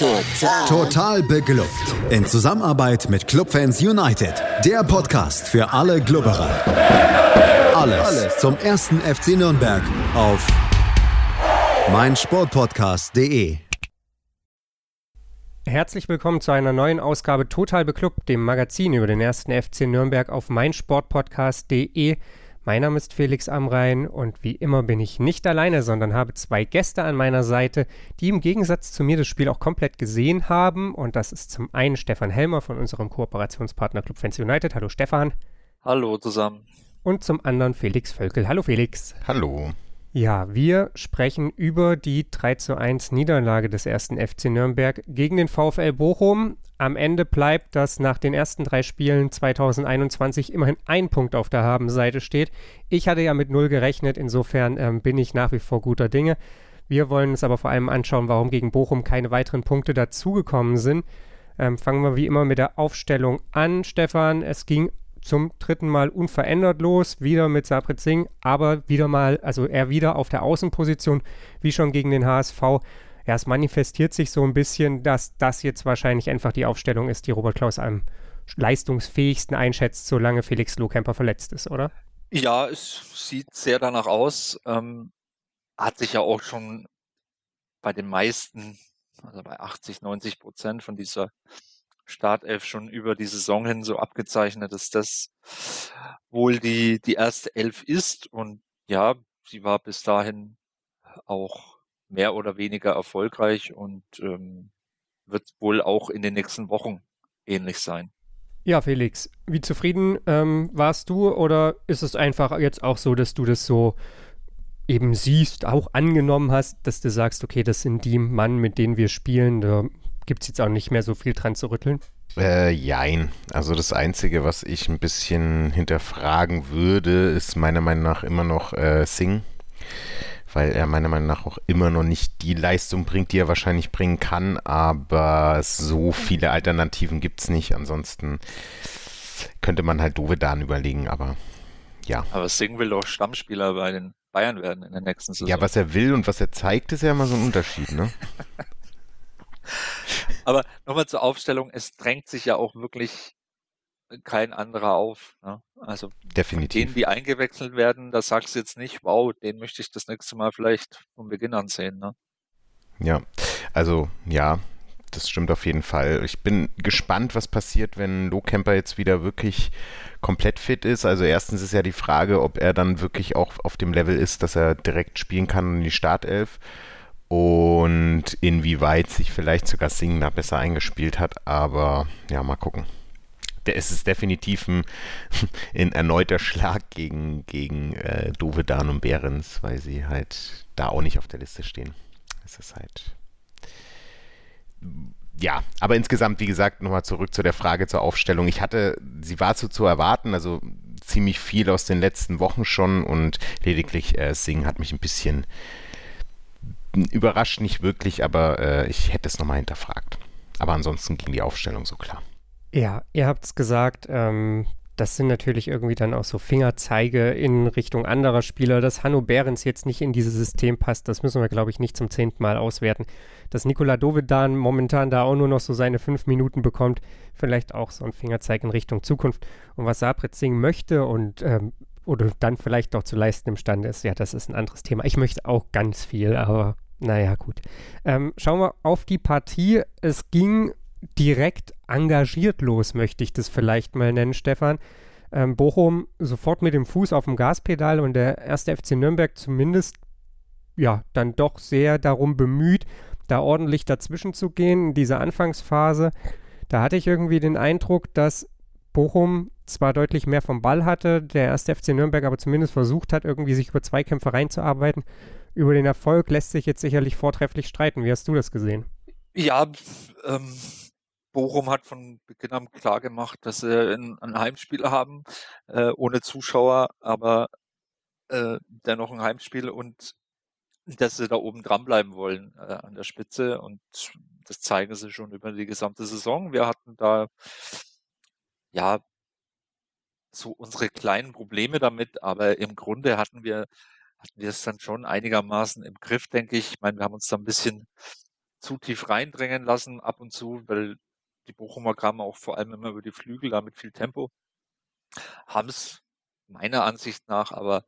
Total. Total beglückt. In Zusammenarbeit mit Clubfans United. Der Podcast für alle Glubberer. Alles, Alles zum ersten FC Nürnberg auf meinsportpodcast.de. Herzlich willkommen zu einer neuen Ausgabe Total Beklubbt, dem Magazin über den ersten FC Nürnberg auf meinsportpodcast.de. Mein Name ist Felix Amrain und wie immer bin ich nicht alleine, sondern habe zwei Gäste an meiner Seite, die im Gegensatz zu mir das Spiel auch komplett gesehen haben. Und das ist zum einen Stefan Helmer von unserem Kooperationspartner Club Fans United. Hallo Stefan. Hallo zusammen. Und zum anderen Felix Völkel. Hallo Felix. Hallo. Ja, wir sprechen über die 3 zu 1 Niederlage des ersten FC Nürnberg gegen den VfL Bochum. Am Ende bleibt, dass nach den ersten drei Spielen 2021 immerhin ein Punkt auf der Habenseite steht. Ich hatte ja mit null gerechnet, insofern ähm, bin ich nach wie vor guter Dinge. Wir wollen uns aber vor allem anschauen, warum gegen Bochum keine weiteren Punkte dazugekommen sind. Ähm, fangen wir wie immer mit der Aufstellung an, Stefan. Es ging zum dritten Mal unverändert los, wieder mit Sabrit Singh, aber wieder mal, also er wieder auf der Außenposition, wie schon gegen den HSV. Ja, es manifestiert sich so ein bisschen, dass das jetzt wahrscheinlich einfach die Aufstellung ist, die Robert Klaus am leistungsfähigsten einschätzt, solange Felix Lohkemper verletzt ist, oder? Ja, es sieht sehr danach aus. Ähm, hat sich ja auch schon bei den meisten, also bei 80, 90 Prozent von dieser Startelf schon über die Saison hin so abgezeichnet, dass das wohl die, die erste Elf ist. Und ja, sie war bis dahin auch mehr oder weniger erfolgreich und ähm, wird wohl auch in den nächsten Wochen ähnlich sein. Ja, Felix, wie zufrieden ähm, warst du oder ist es einfach jetzt auch so, dass du das so eben siehst, auch angenommen hast, dass du sagst, okay, das sind die Mann, mit denen wir spielen, da gibt es jetzt auch nicht mehr so viel dran zu rütteln? Äh, jein. Also das Einzige, was ich ein bisschen hinterfragen würde, ist meiner Meinung nach immer noch äh, Sing. Weil er meiner Meinung nach auch immer noch nicht die Leistung bringt, die er wahrscheinlich bringen kann. Aber so viele Alternativen gibt es nicht. Ansonsten könnte man halt Dovedan überlegen, aber ja. Aber Sing will doch Stammspieler bei den Bayern werden in der nächsten Saison. Ja, was er will und was er zeigt, ist ja immer so ein Unterschied, ne? Aber nochmal zur Aufstellung, es drängt sich ja auch wirklich kein anderer auf. Ne? Also Definitiv. denen, die eingewechselt werden, da sagst du jetzt nicht, wow, den möchte ich das nächste Mal vielleicht von Beginn an sehen. Ne? Ja, also ja, das stimmt auf jeden Fall. Ich bin gespannt, was passiert, wenn Lohkemper jetzt wieder wirklich komplett fit ist. Also erstens ist ja die Frage, ob er dann wirklich auch auf dem Level ist, dass er direkt spielen kann in die Startelf und inwieweit sich vielleicht sogar Singh da besser eingespielt hat. Aber ja, mal gucken. Es ist definitiv ein, ein erneuter Schlag gegen, gegen äh, Dovedan und Behrens, weil sie halt da auch nicht auf der Liste stehen. Es ist halt. Ja, aber insgesamt, wie gesagt, nochmal zurück zu der Frage zur Aufstellung. Ich hatte, sie war so zu erwarten, also ziemlich viel aus den letzten Wochen schon und lediglich äh, Singh hat mich ein bisschen überrascht nicht wirklich, aber äh, ich hätte es nochmal hinterfragt. Aber ansonsten ging die Aufstellung so klar. Ja, ihr habt es gesagt, ähm, das sind natürlich irgendwie dann auch so Fingerzeige in Richtung anderer Spieler. Dass Hanno Behrens jetzt nicht in dieses System passt, das müssen wir, glaube ich, nicht zum zehnten Mal auswerten. Dass Nikola Dovedan momentan da auch nur noch so seine fünf Minuten bekommt, vielleicht auch so ein Fingerzeig in Richtung Zukunft. Und was Sabret singen möchte und ähm, oder dann vielleicht auch zu leisten imstande ist, ja, das ist ein anderes Thema. Ich möchte auch ganz viel, aber naja, gut. Ähm, schauen wir auf die Partie. Es ging direkt engagiert los, möchte ich das vielleicht mal nennen, Stefan. Ähm, Bochum sofort mit dem Fuß auf dem Gaspedal und der erste FC Nürnberg zumindest ja dann doch sehr darum bemüht, da ordentlich dazwischen zu gehen in dieser Anfangsphase. Da hatte ich irgendwie den Eindruck, dass Bochum zwar deutlich mehr vom Ball hatte, der erste FC Nürnberg aber zumindest versucht hat, irgendwie sich über Zweikämpfe reinzuarbeiten. Über den Erfolg lässt sich jetzt sicherlich vortrefflich streiten. Wie hast du das gesehen? Ja, ähm, Bochum hat von Beginn an klar gemacht, dass sie ein, ein Heimspiel haben, äh, ohne Zuschauer, aber äh, dennoch ein Heimspiel und dass sie da oben dranbleiben wollen äh, an der Spitze und das zeigen sie schon über die gesamte Saison. Wir hatten da ja so unsere kleinen Probleme damit, aber im Grunde hatten wir hatten wir es dann schon einigermaßen im Griff, denke ich. Ich meine, wir haben uns da ein bisschen zu tief reindrängen lassen ab und zu, weil die Bochumer kamen auch vor allem immer über die Flügel, da mit viel Tempo. Haben es meiner Ansicht nach aber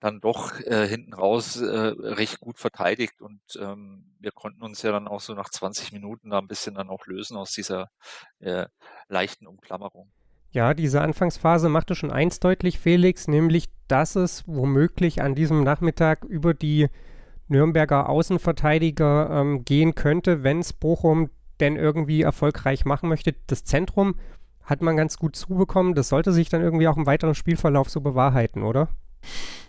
dann doch äh, hinten raus äh, recht gut verteidigt und ähm, wir konnten uns ja dann auch so nach 20 Minuten da ein bisschen dann auch lösen aus dieser äh, leichten Umklammerung. Ja, diese Anfangsphase machte schon eins deutlich, Felix, nämlich, dass es womöglich an diesem Nachmittag über die Nürnberger Außenverteidiger ähm, gehen könnte, wenn es Bochum denn irgendwie erfolgreich machen möchte. Das Zentrum hat man ganz gut zubekommen. Das sollte sich dann irgendwie auch im weiteren Spielverlauf so bewahrheiten, oder?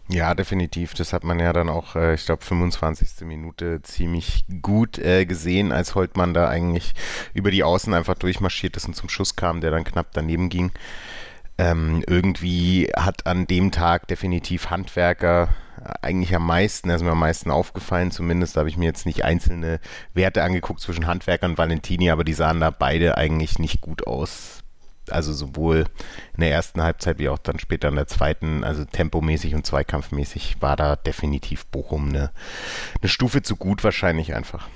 Ja, definitiv. Das hat man ja dann auch, äh, ich glaube, 25. Minute ziemlich gut äh, gesehen, als Holtmann da eigentlich über die Außen einfach durchmarschiert ist und zum Schuss kam, der dann knapp daneben ging. Ähm, irgendwie hat an dem Tag definitiv Handwerker eigentlich am meisten, also mir am meisten aufgefallen zumindest, habe ich mir jetzt nicht einzelne Werte angeguckt zwischen Handwerker und Valentini, aber die sahen da beide eigentlich nicht gut aus also sowohl in der ersten Halbzeit wie auch dann später in der zweiten, also tempomäßig und zweikampfmäßig war da definitiv Bochum eine, eine Stufe zu gut wahrscheinlich einfach.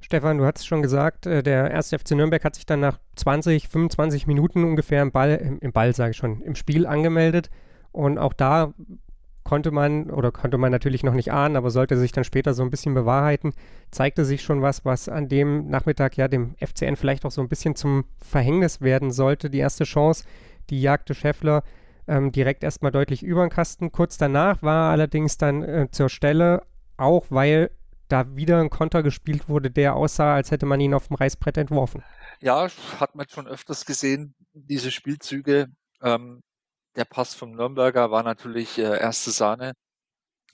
Stefan, du hast es schon gesagt, äh, der erste FC Nürnberg hat sich dann nach 20, 25 Minuten ungefähr im Ball, im Ball sage ich schon, im Spiel angemeldet. Und auch da konnte man oder konnte man natürlich noch nicht ahnen, aber sollte sich dann später so ein bisschen bewahrheiten, zeigte sich schon was, was an dem Nachmittag ja dem FCN vielleicht auch so ein bisschen zum Verhängnis werden sollte. Die erste Chance, die jagte Scheffler ähm, direkt erstmal deutlich über den Kasten. Kurz danach war allerdings dann äh, zur Stelle, auch weil da wieder ein Konter gespielt wurde, der aussah, als hätte man ihn auf dem Reißbrett entworfen. Ja, hat man schon öfters gesehen, diese Spielzüge. Ähm, der Pass vom Nürnberger war natürlich äh, erste Sahne.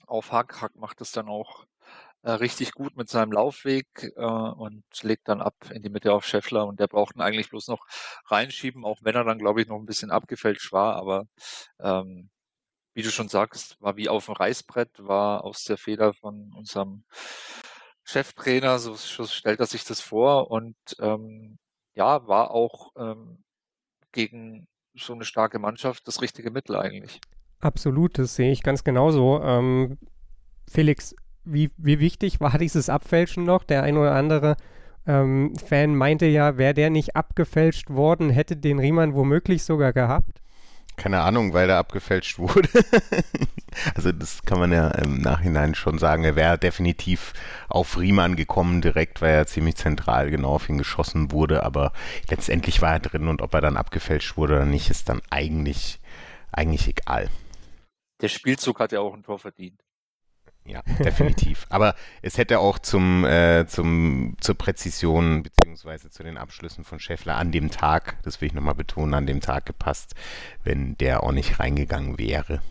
Auf Hack. Hack macht es dann auch äh, richtig gut mit seinem Laufweg äh, und legt dann ab in die Mitte auf Scheffler. Und der braucht ihn eigentlich bloß noch reinschieben, auch wenn er dann, glaube ich, noch ein bisschen abgefälscht war, aber ähm, wie du schon sagst, war wie auf dem Reißbrett, war aus der Feder von unserem Cheftrainer, so, so stellt er sich das vor. Und ähm, ja, war auch ähm, gegen so eine starke Mannschaft das richtige Mittel eigentlich. Absolut, das sehe ich ganz genauso. Ähm, Felix, wie, wie wichtig war dieses Abfälschen noch? Der ein oder andere ähm, Fan meinte ja, wäre der nicht abgefälscht worden, hätte den Riemann womöglich sogar gehabt. Keine Ahnung, weil der abgefälscht wurde. also das kann man ja im Nachhinein schon sagen. Er wäre definitiv auf Riemann gekommen direkt, weil er ziemlich zentral genau auf ihn geschossen wurde. Aber letztendlich war er drin und ob er dann abgefälscht wurde oder nicht, ist dann eigentlich, eigentlich egal. Der Spielzug hat ja auch ein Tor verdient. Ja, definitiv. Aber es hätte auch zum, äh, zum, zur Präzision beziehungsweise zu den Abschlüssen von Scheffler an dem Tag, das will ich nochmal betonen, an dem Tag gepasst, wenn der auch nicht reingegangen wäre.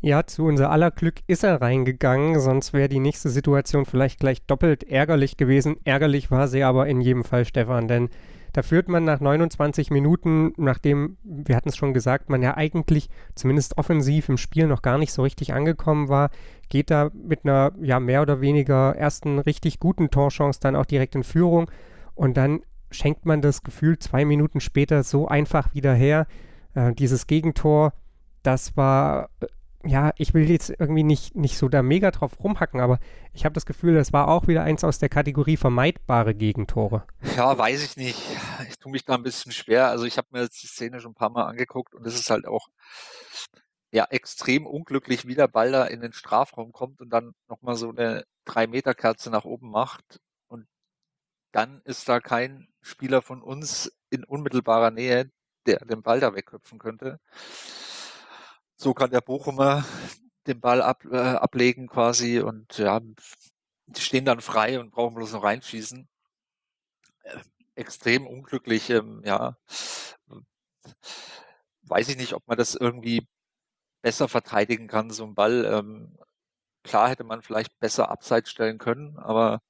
Ja, zu unser aller Glück ist er reingegangen, sonst wäre die nächste Situation vielleicht gleich doppelt ärgerlich gewesen. Ärgerlich war sie aber in jedem Fall, Stefan, denn da führt man nach 29 Minuten, nachdem, wir hatten es schon gesagt, man ja eigentlich zumindest offensiv im Spiel noch gar nicht so richtig angekommen war, geht da mit einer ja mehr oder weniger ersten richtig guten Torchance dann auch direkt in Führung und dann schenkt man das Gefühl zwei Minuten später so einfach wieder her. Äh, dieses Gegentor, das war äh, ja, ich will jetzt irgendwie nicht, nicht so da mega drauf rumhacken, aber ich habe das Gefühl, das war auch wieder eins aus der Kategorie vermeidbare Gegentore. Ja, weiß ich nicht. Ich tue mich da ein bisschen schwer. Also ich habe mir jetzt die Szene schon ein paar Mal angeguckt und es ist halt auch ja extrem unglücklich, wie der Ball da in den Strafraum kommt und dann nochmal so eine 3-Meter-Kerze nach oben macht. Und dann ist da kein Spieler von uns in unmittelbarer Nähe, der den Ball da wegköpfen könnte. So kann der Bochumer den Ball ab, äh, ablegen quasi und ja, die stehen dann frei und brauchen bloß noch reinschießen. Äh, extrem unglücklich, ähm, ja. Weiß ich nicht, ob man das irgendwie besser verteidigen kann, so ein Ball. Ähm, klar hätte man vielleicht besser abseits stellen können, aber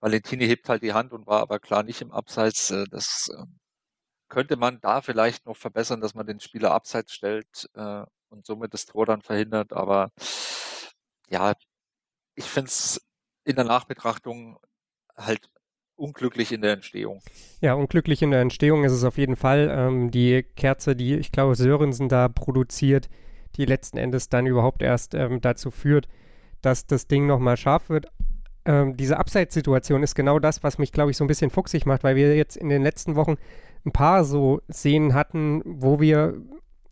Valentini hebt halt die Hand und war aber klar nicht im Abseits. Äh, das äh, könnte man da vielleicht noch verbessern, dass man den Spieler abseits stellt äh, und somit das Tor dann verhindert. Aber ja, ich finde es in der Nachbetrachtung halt unglücklich in der Entstehung. Ja, unglücklich in der Entstehung ist es auf jeden Fall. Ähm, die Kerze, die ich glaube Sörensen da produziert, die letzten Endes dann überhaupt erst ähm, dazu führt, dass das Ding nochmal scharf wird. ähm, diese Abseitssituation ist genau das, was mich, glaube ich, so ein bisschen fuchsig macht, weil wir jetzt in den letzten Wochen ein paar so Szenen hatten, wo wir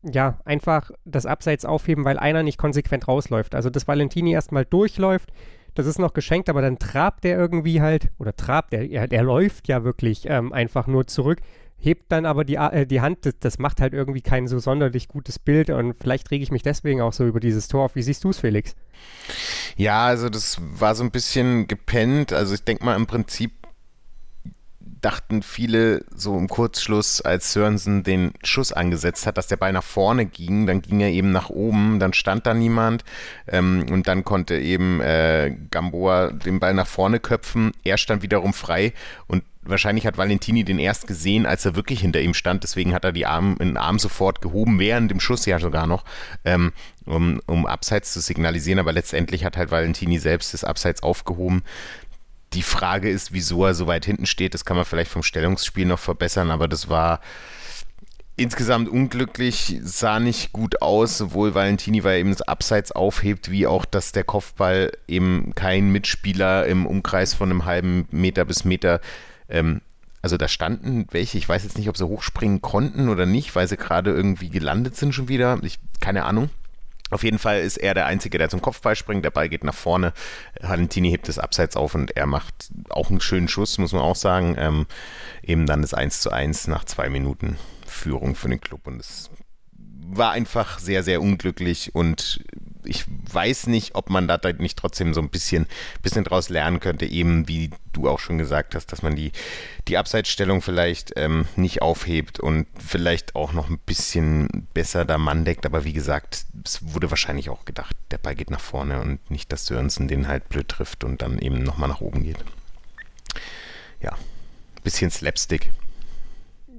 ja einfach das Abseits aufheben, weil einer nicht konsequent rausläuft. Also dass Valentini erstmal durchläuft, das ist noch geschenkt, aber dann trabt der irgendwie halt, oder trabt, er, der läuft ja wirklich ähm, einfach nur zurück, hebt dann aber die, äh, die Hand, das, das, macht halt irgendwie kein so sonderlich gutes Bild und vielleicht rege ich mich deswegen auch so über dieses Tor auf. Wie siehst du es, Felix? Ja, also das war so ein bisschen gepennt. Also ich denke mal im Prinzip dachten viele so im Kurzschluss, als Sörensen den Schuss angesetzt hat, dass der Ball nach vorne ging, dann ging er eben nach oben, dann stand da niemand ähm, und dann konnte eben äh, Gamboa den Ball nach vorne köpfen. Er stand wiederum frei und wahrscheinlich hat Valentini den erst gesehen, als er wirklich hinter ihm stand. Deswegen hat er die Arm, den Arm sofort gehoben, während dem Schuss ja sogar noch, ähm, um, um Abseits zu signalisieren. Aber letztendlich hat halt Valentini selbst das Abseits aufgehoben. Die Frage ist, wieso er so weit hinten steht. Das kann man vielleicht vom Stellungsspiel noch verbessern, aber das war insgesamt unglücklich, sah nicht gut aus, sowohl Valentini, weil er eben das Abseits aufhebt, wie auch, dass der Kopfball eben kein Mitspieler im Umkreis von einem halben Meter bis Meter, ähm, also da standen welche, ich weiß jetzt nicht, ob sie hochspringen konnten oder nicht, weil sie gerade irgendwie gelandet sind schon wieder, ich, keine Ahnung. Auf jeden Fall ist er der Einzige, der zum Kopfball springt. Der Ball geht nach vorne. Valentini hebt es abseits auf und er macht auch einen schönen Schuss, muss man auch sagen. Ähm, eben dann das 1 zu 1 nach zwei Minuten Führung für den Club. Und es war einfach sehr, sehr unglücklich und ich weiß nicht, ob man da nicht trotzdem so ein bisschen, bisschen draus lernen könnte, eben wie du auch schon gesagt hast, dass man die, die Abseitsstellung vielleicht ähm, nicht aufhebt und vielleicht auch noch ein bisschen besser da Mann deckt. Aber wie gesagt, es wurde wahrscheinlich auch gedacht, der Ball geht nach vorne und nicht, dass Sörensen den halt blöd trifft und dann eben nochmal nach oben geht. Ja, bisschen Slapstick.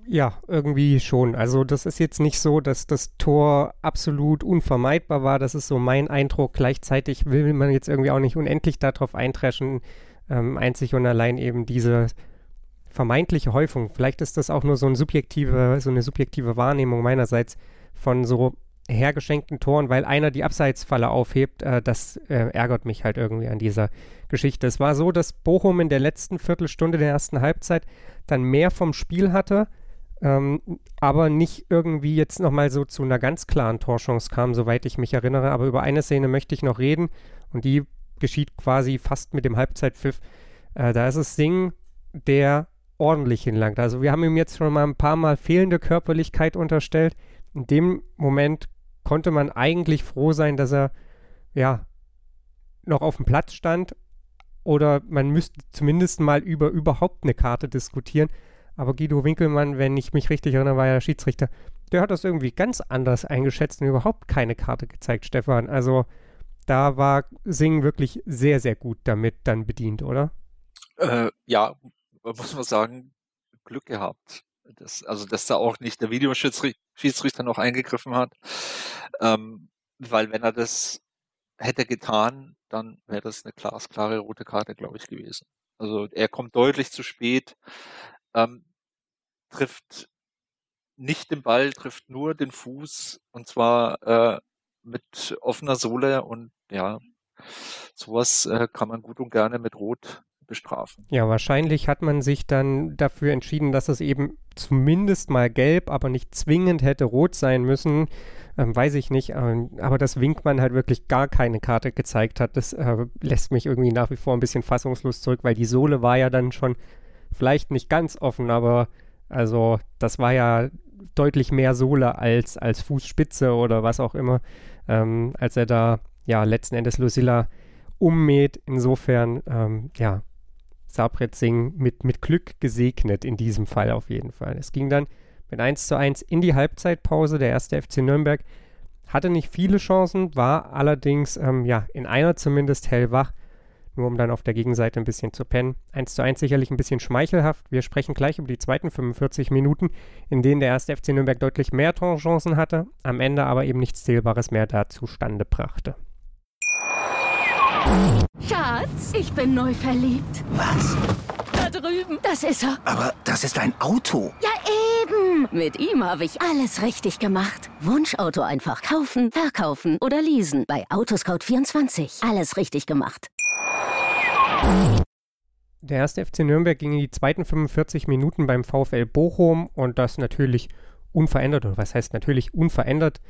Ja, irgendwie schon. Also das ist jetzt nicht so, dass das Tor absolut unvermeidbar war. Das ist so mein Eindruck. Gleichzeitig will man jetzt irgendwie auch nicht unendlich darauf eintreschen. Ähm, einzig und allein eben diese vermeintliche Häufung. Vielleicht ist das auch nur so, ein subjektive, so eine subjektive Wahrnehmung meinerseits von so hergeschenkten Toren, weil einer die Abseitsfalle aufhebt. Äh, das äh, ärgert mich halt irgendwie an dieser Geschichte. Es war so, dass Bochum in der letzten Viertelstunde der ersten Halbzeit dann mehr vom Spiel hatte ähm, aber nicht irgendwie jetzt nochmal so zu einer ganz klaren Torchance kam, soweit ich mich erinnere. Aber über eine Szene möchte ich noch reden und die geschieht quasi fast mit dem Halbzeitpfiff. Äh, da ist es Sing, der ordentlich hinlangt. Also wir haben ihm jetzt schon mal ein paar Mal fehlende Körperlichkeit unterstellt. In dem Moment konnte man eigentlich froh sein, dass er ja noch auf dem Platz stand oder man müsste zumindest mal über überhaupt eine Karte diskutieren. Aber Guido Winkelmann, wenn ich mich richtig erinnere, war ja Schiedsrichter. Der hat das irgendwie ganz anders eingeschätzt und überhaupt keine Karte gezeigt, Stefan. Also da war Singh wirklich sehr, sehr gut damit dann bedient, oder? Äh, ja, muss man sagen, Glück gehabt. Das, also, dass da auch nicht der Videoschiedsrichter noch eingegriffen hat. Ähm, weil wenn er das hätte getan, dann wäre das eine glasklare rote Karte, glaube ich, gewesen. Also er kommt deutlich zu spät ähm, trifft nicht den Ball, trifft nur den Fuß und zwar äh, mit offener Sohle und ja, sowas äh, kann man gut und gerne mit Rot bestrafen. Ja, wahrscheinlich hat man sich dann dafür entschieden, dass es eben zumindest mal gelb, aber nicht zwingend hätte rot sein müssen. Ähm, weiß ich nicht. Ähm, aber dass Winkmann halt wirklich gar keine Karte gezeigt hat, das äh, lässt mich irgendwie nach wie vor ein bisschen fassungslos zurück, weil die Sohle war ja dann schon vielleicht nicht ganz offen, aber also das war ja deutlich mehr Sohle als, als Fußspitze oder was auch immer, ähm, als er da ja letzten Endes Lucilla ummäht. Insofern, ähm, ja, Sabret Singh mit, mit Glück gesegnet in diesem Fall auf jeden Fall. Es ging dann mit 1 zu 1 in die Halbzeitpause. Der erste FC Nürnberg hatte nicht viele Chancen, war allerdings ähm, ja in einer zumindest hellwach nur um dann auf der Gegenseite ein bisschen zu pennen. 1 zu 1 sicherlich ein bisschen schmeichelhaft. Wir sprechen gleich über die zweiten 45 Minuten, in denen der erste FC Nürnberg deutlich mehr Torchancen hatte, am Ende aber eben nichts Zählbares mehr da zustande brachte. Schatz, ich bin neu verliebt. Was? Da drüben. Das ist er. Aber das ist ein Auto. Ja, eben. Mit ihm habe ich alles richtig gemacht. Wunschauto einfach kaufen, verkaufen oder leasen. Bei Autoscout24. Alles richtig gemacht. Der erste FC Nürnberg ging in die zweiten 45 Minuten beim VfL Bochum und das natürlich unverändert, oder was heißt natürlich unverändert,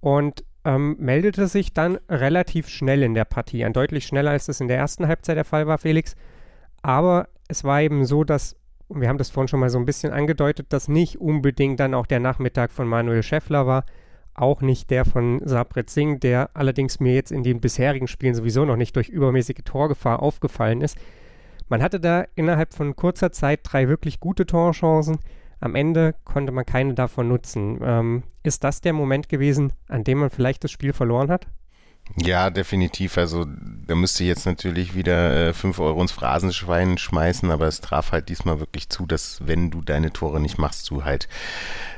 und ähm, meldete sich dann relativ schnell in der Partie, ein deutlich schneller als das in der ersten Halbzeit der Fall war, Felix. Aber es war eben so, dass, wir haben das vorhin schon mal so ein bisschen angedeutet, dass nicht unbedingt dann auch der Nachmittag von Manuel Schäffler war, auch nicht der von Sabret Singh, der allerdings mir jetzt in den bisherigen Spielen sowieso noch nicht durch übermäßige Torgefahr aufgefallen ist. Man hatte da innerhalb von kurzer Zeit drei wirklich gute Torchancen. Am Ende konnte man keine davon nutzen. Ähm, ist das der Moment gewesen, an dem man vielleicht das Spiel verloren hat? Ja, definitiv. Also da müsste ich jetzt natürlich wieder 5 äh, Euro ins Phrasenschwein schmeißen, aber es traf halt diesmal wirklich zu, dass wenn du deine Tore nicht machst, du halt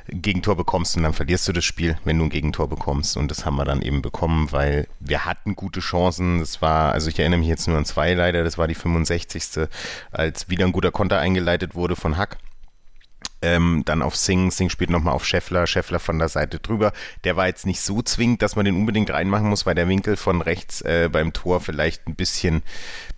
Gegentor bekommst und dann verlierst du das Spiel, wenn du ein Gegentor bekommst. Und das haben wir dann eben bekommen, weil wir hatten gute Chancen. Das war, also ich erinnere mich jetzt nur an zwei leider, das war die 65. als wieder ein guter Konter eingeleitet wurde von Hack ähm, dann auf Sing, Sing spielt nochmal auf Scheffler, Scheffler von der Seite drüber. Der war jetzt nicht so zwingend, dass man den unbedingt reinmachen muss, weil der Winkel von rechts äh, beim Tor vielleicht ein bisschen,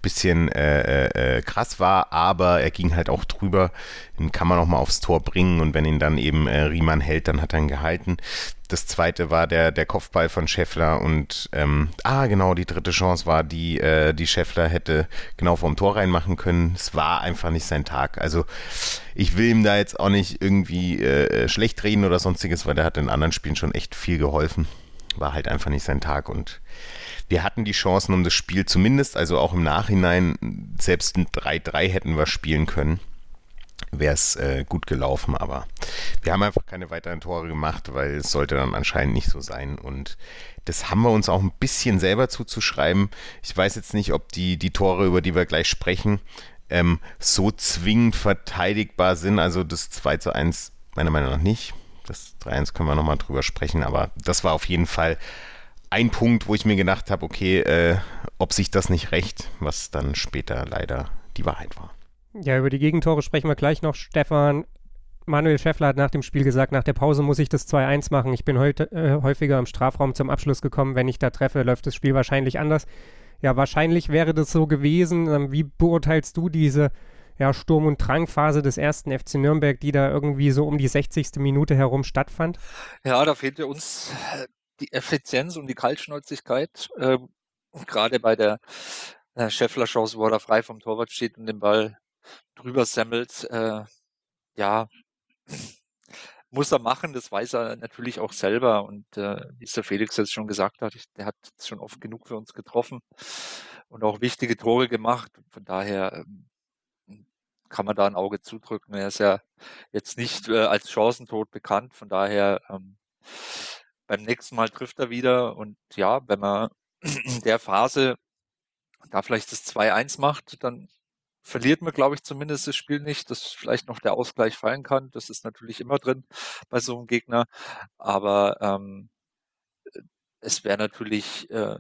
bisschen äh, äh, krass war, aber er ging halt auch drüber. Den kann man auch mal aufs Tor bringen und wenn ihn dann eben äh, Riemann hält, dann hat er ihn gehalten. Das zweite war der, der Kopfball von Scheffler und ähm, ah genau, die dritte Chance war die, äh, die Scheffler hätte genau vorm Tor reinmachen können. Es war einfach nicht sein Tag. Also ich will ihm da jetzt auch nicht irgendwie äh, schlecht reden oder sonstiges, weil der hat in anderen Spielen schon echt viel geholfen. War halt einfach nicht sein Tag und wir hatten die Chancen um das Spiel zumindest, also auch im Nachhinein, selbst ein 3-3 hätten wir spielen können. Wäre es äh, gut gelaufen, aber wir haben einfach keine weiteren Tore gemacht, weil es sollte dann anscheinend nicht so sein. Und das haben wir uns auch ein bisschen selber zuzuschreiben. Ich weiß jetzt nicht, ob die, die Tore, über die wir gleich sprechen, ähm, so zwingend verteidigbar sind. Also das 2 zu 1 meiner Meinung nach nicht. Das 3-1 können wir nochmal drüber sprechen, aber das war auf jeden Fall ein Punkt, wo ich mir gedacht habe, okay, äh, ob sich das nicht rächt, was dann später leider die Wahrheit war. Ja, über die Gegentore sprechen wir gleich noch. Stefan, Manuel Schäffler hat nach dem Spiel gesagt, nach der Pause muss ich das 2-1 machen. Ich bin heute äh, häufiger im Strafraum zum Abschluss gekommen. Wenn ich da treffe, läuft das Spiel wahrscheinlich anders. Ja, wahrscheinlich wäre das so gewesen. Ähm, wie beurteilst du diese ja, Sturm- und Drangphase des ersten FC Nürnberg, die da irgendwie so um die 60. Minute herum stattfand? Ja, da fehlte uns die Effizienz und die Kaltschnäuzigkeit, äh, gerade bei der äh, Scheffler-Chance, wo er frei vom Torwart steht und den Ball drüber semmelt, äh, ja, muss er machen, das weiß er natürlich auch selber und äh, wie es der Felix jetzt schon gesagt hat, der hat schon oft genug für uns getroffen und auch wichtige Tore gemacht. Von daher ähm, kann man da ein Auge zudrücken. Er ist ja jetzt nicht äh, als Chancentod bekannt, von daher ähm, beim nächsten Mal trifft er wieder und ja, wenn man in der Phase da vielleicht das 2-1 macht, dann verliert man, glaube ich, zumindest das Spiel nicht, dass vielleicht noch der Ausgleich fallen kann. Das ist natürlich immer drin bei so einem Gegner. Aber ähm, es wäre natürlich äh,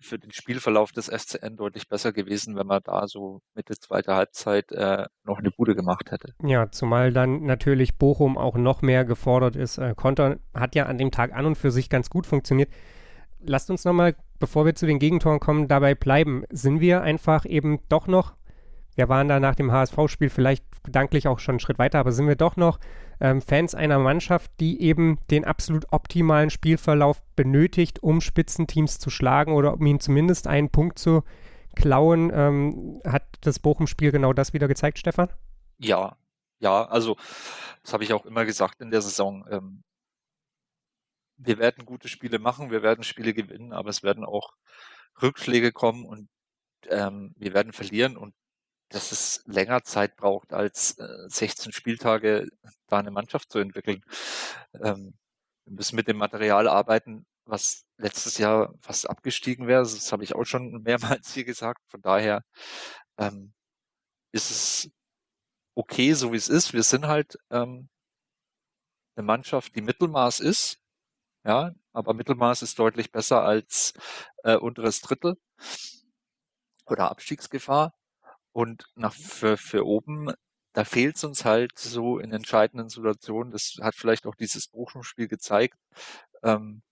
für den Spielverlauf des SCN deutlich besser gewesen, wenn man da so Mitte zweiter Halbzeit äh, noch eine Bude gemacht hätte. Ja, zumal dann natürlich Bochum auch noch mehr gefordert ist. Äh, Konter hat ja an dem Tag an und für sich ganz gut funktioniert. Lasst uns nochmal, bevor wir zu den Gegentoren kommen, dabei bleiben. Sind wir einfach eben doch noch, wir waren da nach dem HSV-Spiel vielleicht gedanklich auch schon einen Schritt weiter, aber sind wir doch noch ähm, Fans einer Mannschaft, die eben den absolut optimalen Spielverlauf benötigt, um Spitzenteams zu schlagen oder um ihnen zumindest einen Punkt zu klauen. Ähm, hat das Bochum-Spiel genau das wieder gezeigt, Stefan? Ja, ja, also das habe ich auch immer gesagt in der Saison. Ähm, wir werden gute Spiele machen, wir werden Spiele gewinnen, aber es werden auch Rückschläge kommen und ähm, wir werden verlieren und dass es länger Zeit braucht als äh, 16 Spieltage, da eine Mannschaft zu entwickeln. Ähm, wir müssen mit dem Material arbeiten, was letztes Jahr fast abgestiegen wäre. Das habe ich auch schon mehrmals hier gesagt. Von daher ähm, ist es okay, so wie es ist. Wir sind halt ähm, eine Mannschaft, die Mittelmaß ist. Ja, aber Mittelmaß ist deutlich besser als äh, unteres Drittel oder Abstiegsgefahr. Und nach, für, für oben, da fehlt es uns halt so in entscheidenden Situationen. Das hat vielleicht auch dieses Bochum-Spiel gezeigt. Ähm,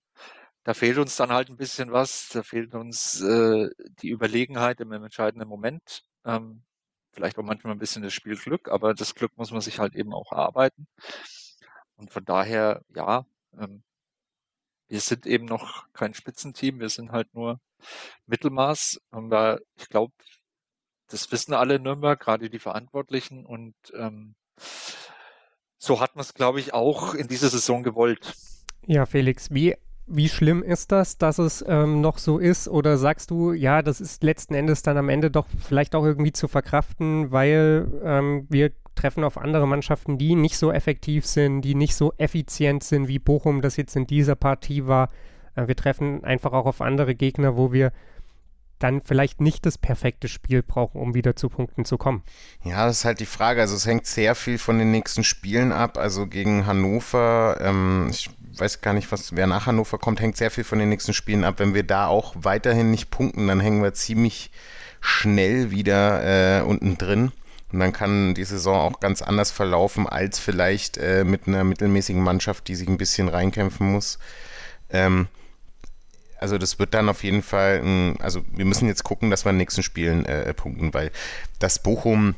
da fehlt uns dann halt ein bisschen was. Da fehlt uns äh, die Überlegenheit im, im entscheidenden Moment. Ähm, vielleicht auch manchmal ein bisschen das Spiel Glück, aber das Glück muss man sich halt eben auch erarbeiten. Und von daher, ja, ähm, wir sind eben noch kein Spitzenteam, wir sind halt nur Mittelmaß. Und da, ich glaube, das wissen alle in Nürnberg, gerade die Verantwortlichen. Und ähm, so hat man es, glaube ich, auch in dieser Saison gewollt. Ja, Felix, wie, wie schlimm ist das, dass es ähm, noch so ist? Oder sagst du, ja, das ist letzten Endes dann am Ende doch vielleicht auch irgendwie zu verkraften, weil ähm, wir treffen auf andere Mannschaften, die nicht so effektiv sind, die nicht so effizient sind, wie Bochum das jetzt in dieser Partie war. Äh, wir treffen einfach auch auf andere Gegner, wo wir dann vielleicht nicht das perfekte Spiel brauchen, um wieder zu Punkten zu kommen. Ja, das ist halt die Frage. Also es hängt sehr viel von den nächsten Spielen ab. Also gegen Hannover, ähm, ich weiß gar nicht, was, wer nach Hannover kommt, hängt sehr viel von den nächsten Spielen ab. Wenn wir da auch weiterhin nicht punkten, dann hängen wir ziemlich schnell wieder äh, unten drin. Und dann kann die Saison auch ganz anders verlaufen, als vielleicht äh, mit einer mittelmäßigen Mannschaft, die sich ein bisschen reinkämpfen muss. Ähm, also das wird dann auf jeden Fall, also wir müssen jetzt gucken, dass wir in den nächsten Spielen äh, punkten, weil das Bochum,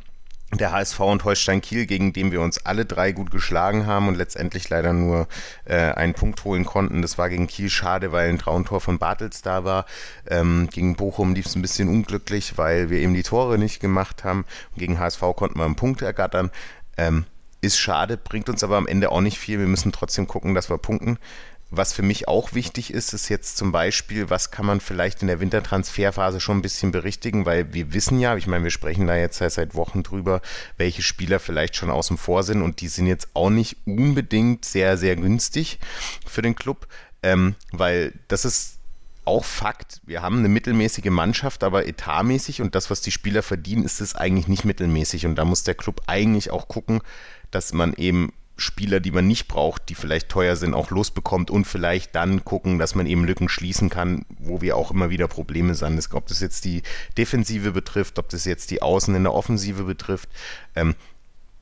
der HSV und Holstein Kiel, gegen den wir uns alle drei gut geschlagen haben und letztendlich leider nur äh, einen Punkt holen konnten. Das war gegen Kiel schade, weil ein Traumtor von Bartels da war. Ähm, gegen Bochum lief es ein bisschen unglücklich, weil wir eben die Tore nicht gemacht haben. Und gegen HSV konnten wir einen Punkt ergattern. Ähm, ist schade, bringt uns aber am Ende auch nicht viel. Wir müssen trotzdem gucken, dass wir punkten. Was für mich auch wichtig ist, ist jetzt zum Beispiel, was kann man vielleicht in der Wintertransferphase schon ein bisschen berichtigen, weil wir wissen ja, ich meine, wir sprechen da jetzt seit Wochen drüber, welche Spieler vielleicht schon außen vor sind und die sind jetzt auch nicht unbedingt sehr, sehr günstig für den Club, ähm, weil das ist auch Fakt, wir haben eine mittelmäßige Mannschaft, aber etatmäßig und das, was die Spieler verdienen, ist es eigentlich nicht mittelmäßig. Und da muss der Club eigentlich auch gucken, dass man eben Spieler, die man nicht braucht, die vielleicht teuer sind, auch losbekommt und vielleicht dann gucken, dass man eben Lücken schließen kann, wo wir auch immer wieder Probleme sind. Ob das jetzt die Defensive betrifft, ob das jetzt die Außen in der Offensive betrifft. Ähm,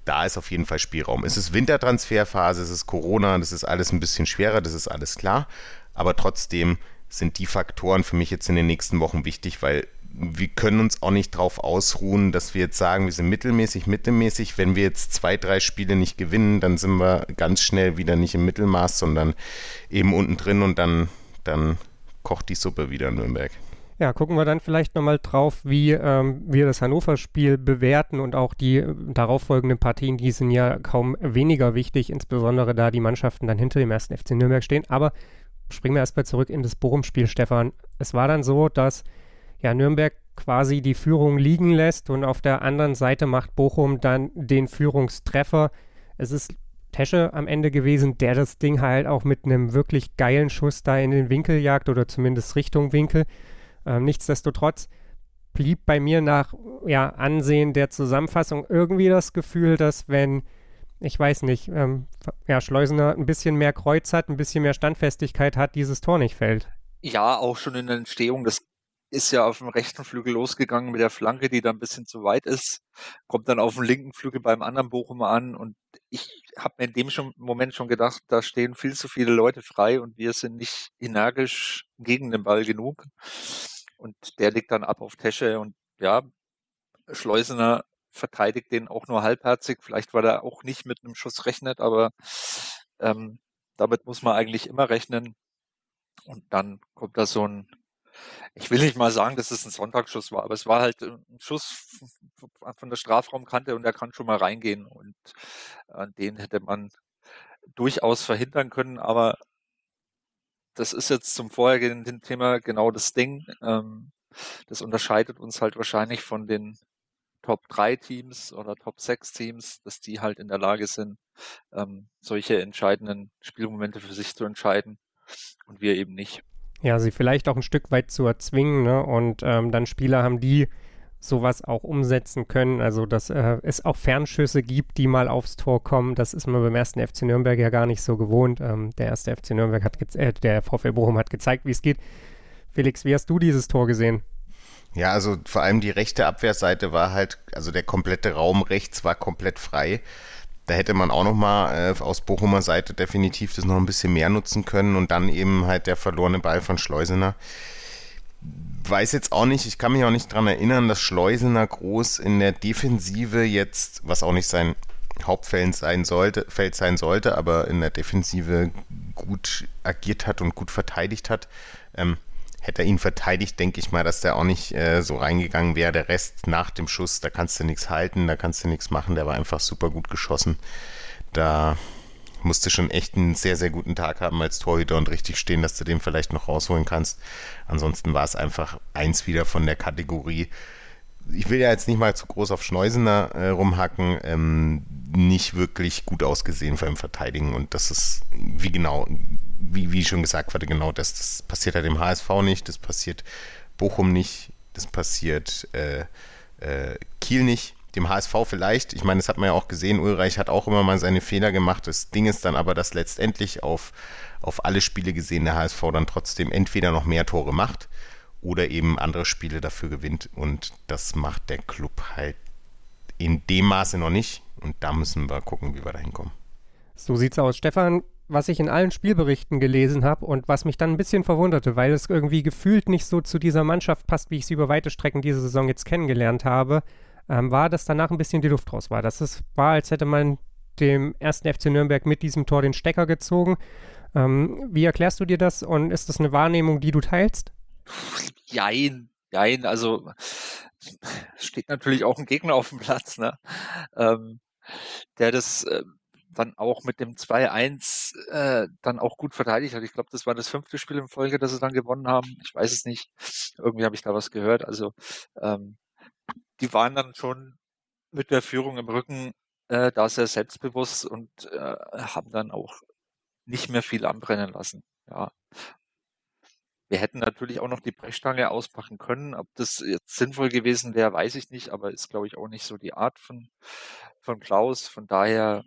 da ist auf jeden Fall Spielraum. Es ist Wintertransferphase, es ist Corona, das ist alles ein bisschen schwerer, das ist alles klar. Aber trotzdem sind die Faktoren für mich jetzt in den nächsten Wochen wichtig, weil wir können uns auch nicht darauf ausruhen, dass wir jetzt sagen, wir sind mittelmäßig, mittelmäßig. Wenn wir jetzt zwei, drei Spiele nicht gewinnen, dann sind wir ganz schnell wieder nicht im Mittelmaß, sondern eben unten drin und dann, dann kocht die Suppe wieder in Nürnberg. Ja, gucken wir dann vielleicht nochmal drauf, wie ähm, wir das Hannover-Spiel bewerten und auch die äh, darauffolgenden Partien, die sind ja kaum weniger wichtig, insbesondere da die Mannschaften dann hinter dem ersten FC Nürnberg stehen. Aber springen wir erstmal zurück in das Bochum-Spiel, Stefan. Es war dann so, dass ja, Nürnberg quasi die Führung liegen lässt und auf der anderen Seite macht Bochum dann den Führungstreffer. Es ist Tesche am Ende gewesen, der das Ding halt auch mit einem wirklich geilen Schuss da in den Winkel jagt oder zumindest Richtung Winkel. Ähm, nichtsdestotrotz blieb bei mir nach ja, Ansehen der Zusammenfassung irgendwie das Gefühl, dass wenn, ich weiß nicht, ähm, ja, Schleusener ein bisschen mehr Kreuz hat, ein bisschen mehr Standfestigkeit hat, dieses Tor nicht fällt. Ja, auch schon in der Entstehung des ist ja auf dem rechten Flügel losgegangen mit der Flanke, die da ein bisschen zu weit ist, kommt dann auf dem linken Flügel beim anderen Bochumer an und ich habe mir in dem schon, Moment schon gedacht, da stehen viel zu viele Leute frei und wir sind nicht energisch gegen den Ball genug. Und der liegt dann ab auf Tesche und ja, Schleusener verteidigt den auch nur halbherzig, vielleicht weil er auch nicht mit einem Schuss rechnet, aber ähm, damit muss man eigentlich immer rechnen. Und dann kommt da so ein ich will nicht mal sagen, dass es ein Sonntagsschuss war, aber es war halt ein Schuss von der Strafraumkante und der kann schon mal reingehen und äh, den hätte man durchaus verhindern können, aber das ist jetzt zum vorhergehenden Thema genau das Ding. Ähm, das unterscheidet uns halt wahrscheinlich von den Top 3 Teams oder Top 6 Teams, dass die halt in der Lage sind, ähm, solche entscheidenden Spielmomente für sich zu entscheiden und wir eben nicht ja, sie vielleicht auch ein Stück weit zu erzwingen ne? und ähm, dann Spieler haben, die sowas auch umsetzen können. Also, dass äh, es auch Fernschüsse gibt, die mal aufs Tor kommen. Das ist man beim ersten FC Nürnberg ja gar nicht so gewohnt. Ähm, der erste FC Nürnberg hat, äh, der VfL Bochum hat gezeigt, wie es geht. Felix, wie hast du dieses Tor gesehen? Ja, also vor allem die rechte Abwehrseite war halt, also der komplette Raum rechts war komplett frei da hätte man auch noch mal äh, aus Bochumer Seite definitiv das noch ein bisschen mehr nutzen können und dann eben halt der verlorene Ball von Schleusener. weiß jetzt auch nicht, ich kann mich auch nicht daran erinnern, dass Schleusener groß in der Defensive jetzt, was auch nicht sein Hauptfeld sein sollte, Feld sein sollte, aber in der Defensive gut agiert hat und gut verteidigt hat. Ähm, hätte er ihn verteidigt, denke ich mal, dass der auch nicht äh, so reingegangen wäre. Der Rest nach dem Schuss, da kannst du nichts halten, da kannst du nichts machen. Der war einfach super gut geschossen. Da musste schon echt einen sehr, sehr guten Tag haben als Torhüter und richtig stehen, dass du den vielleicht noch rausholen kannst. Ansonsten war es einfach eins wieder von der Kategorie. Ich will ja jetzt nicht mal zu groß auf Schneusener äh, rumhacken, ähm, nicht wirklich gut ausgesehen beim Verteidigen und das ist, wie genau, wie, wie schon gesagt wurde, genau das, das passiert halt dem HSV nicht, das passiert Bochum nicht, das passiert äh, äh, Kiel nicht dem HSV vielleicht. Ich meine, das hat man ja auch gesehen. Ulreich hat auch immer mal seine Fehler gemacht. Das Ding ist dann aber, dass letztendlich auf, auf alle Spiele gesehen der HSV dann trotzdem entweder noch mehr Tore macht oder eben andere Spiele dafür gewinnt. Und das macht der Club halt in dem Maße noch nicht. Und da müssen wir gucken, wie wir da hinkommen. So sieht's aus. Stefan, was ich in allen Spielberichten gelesen habe und was mich dann ein bisschen verwunderte, weil es irgendwie gefühlt nicht so zu dieser Mannschaft passt, wie ich sie über weite Strecken diese Saison jetzt kennengelernt habe, ähm, war, dass danach ein bisschen die Luft raus war. Das ist, war, als hätte man dem ersten FC Nürnberg mit diesem Tor den Stecker gezogen. Ähm, wie erklärst du dir das und ist das eine Wahrnehmung, die du teilst? Jein, jein, also steht natürlich auch ein Gegner auf dem Platz, ne? Ähm, der das äh, dann auch mit dem 2-1 äh, dann auch gut verteidigt hat. Ich glaube, das war das fünfte Spiel in Folge, das sie dann gewonnen haben. Ich weiß es nicht. Irgendwie habe ich da was gehört. Also ähm, die waren dann schon mit der Führung im Rücken äh, da sehr selbstbewusst und äh, haben dann auch nicht mehr viel anbrennen lassen. Ja. Wir hätten natürlich auch noch die Brechstange auspacken können. Ob das jetzt sinnvoll gewesen wäre, weiß ich nicht, aber ist, glaube ich, auch nicht so die Art von, von Klaus. Von daher,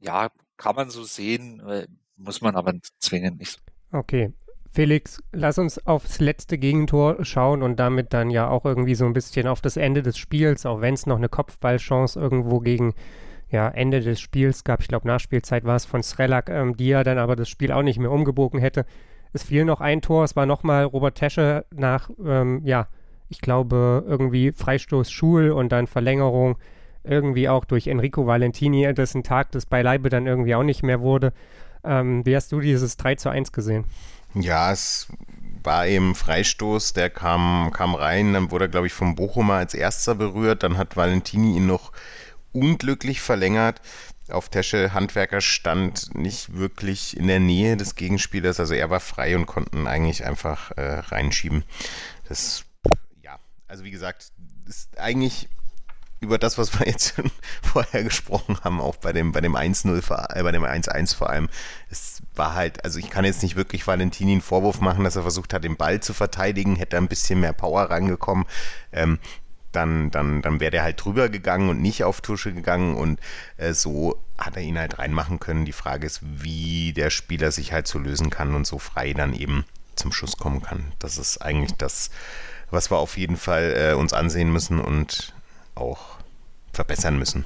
ja, kann man so sehen, äh, muss man aber zwingend nicht. Okay. Felix, lass uns aufs letzte Gegentor schauen und damit dann ja auch irgendwie so ein bisschen auf das Ende des Spiels, auch wenn es noch eine Kopfballchance irgendwo gegen ja, Ende des Spiels gab. Ich glaube, Nachspielzeit war es von Srelak, ähm, die ja dann aber das Spiel auch nicht mehr umgebogen hätte. Es fiel noch ein Tor, es war nochmal Robert Tesche nach, ähm, ja, ich glaube, irgendwie Freistoß Schul und dann Verlängerung irgendwie auch durch Enrico Valentini, dessen Tag das beileibe dann irgendwie auch nicht mehr wurde. Ähm, wie hast du dieses 3 zu 1 gesehen? Ja, es war eben Freistoß, der kam, kam rein, dann wurde er, glaube ich, vom Bochumer als erster berührt, dann hat Valentini ihn noch unglücklich verlängert. Auf Tesche Handwerker stand nicht wirklich in der Nähe des Gegenspielers, also er war frei und konnten eigentlich einfach äh, reinschieben. Das, ja, also wie gesagt, ist eigentlich über das, was wir jetzt vorher gesprochen haben, auch bei dem, bei dem 1-0, äh, bei dem 1-1 vor allem. Es war halt, also ich kann jetzt nicht wirklich Valentini einen Vorwurf machen, dass er versucht hat, den Ball zu verteidigen, hätte ein bisschen mehr Power rangekommen. Ähm, dann, dann, dann wäre der halt drüber gegangen und nicht auf Tusche gegangen und äh, so hat er ihn halt reinmachen können. Die Frage ist, wie der Spieler sich halt so lösen kann und so frei dann eben zum Schuss kommen kann. Das ist eigentlich das, was wir auf jeden Fall äh, uns ansehen müssen und auch verbessern müssen.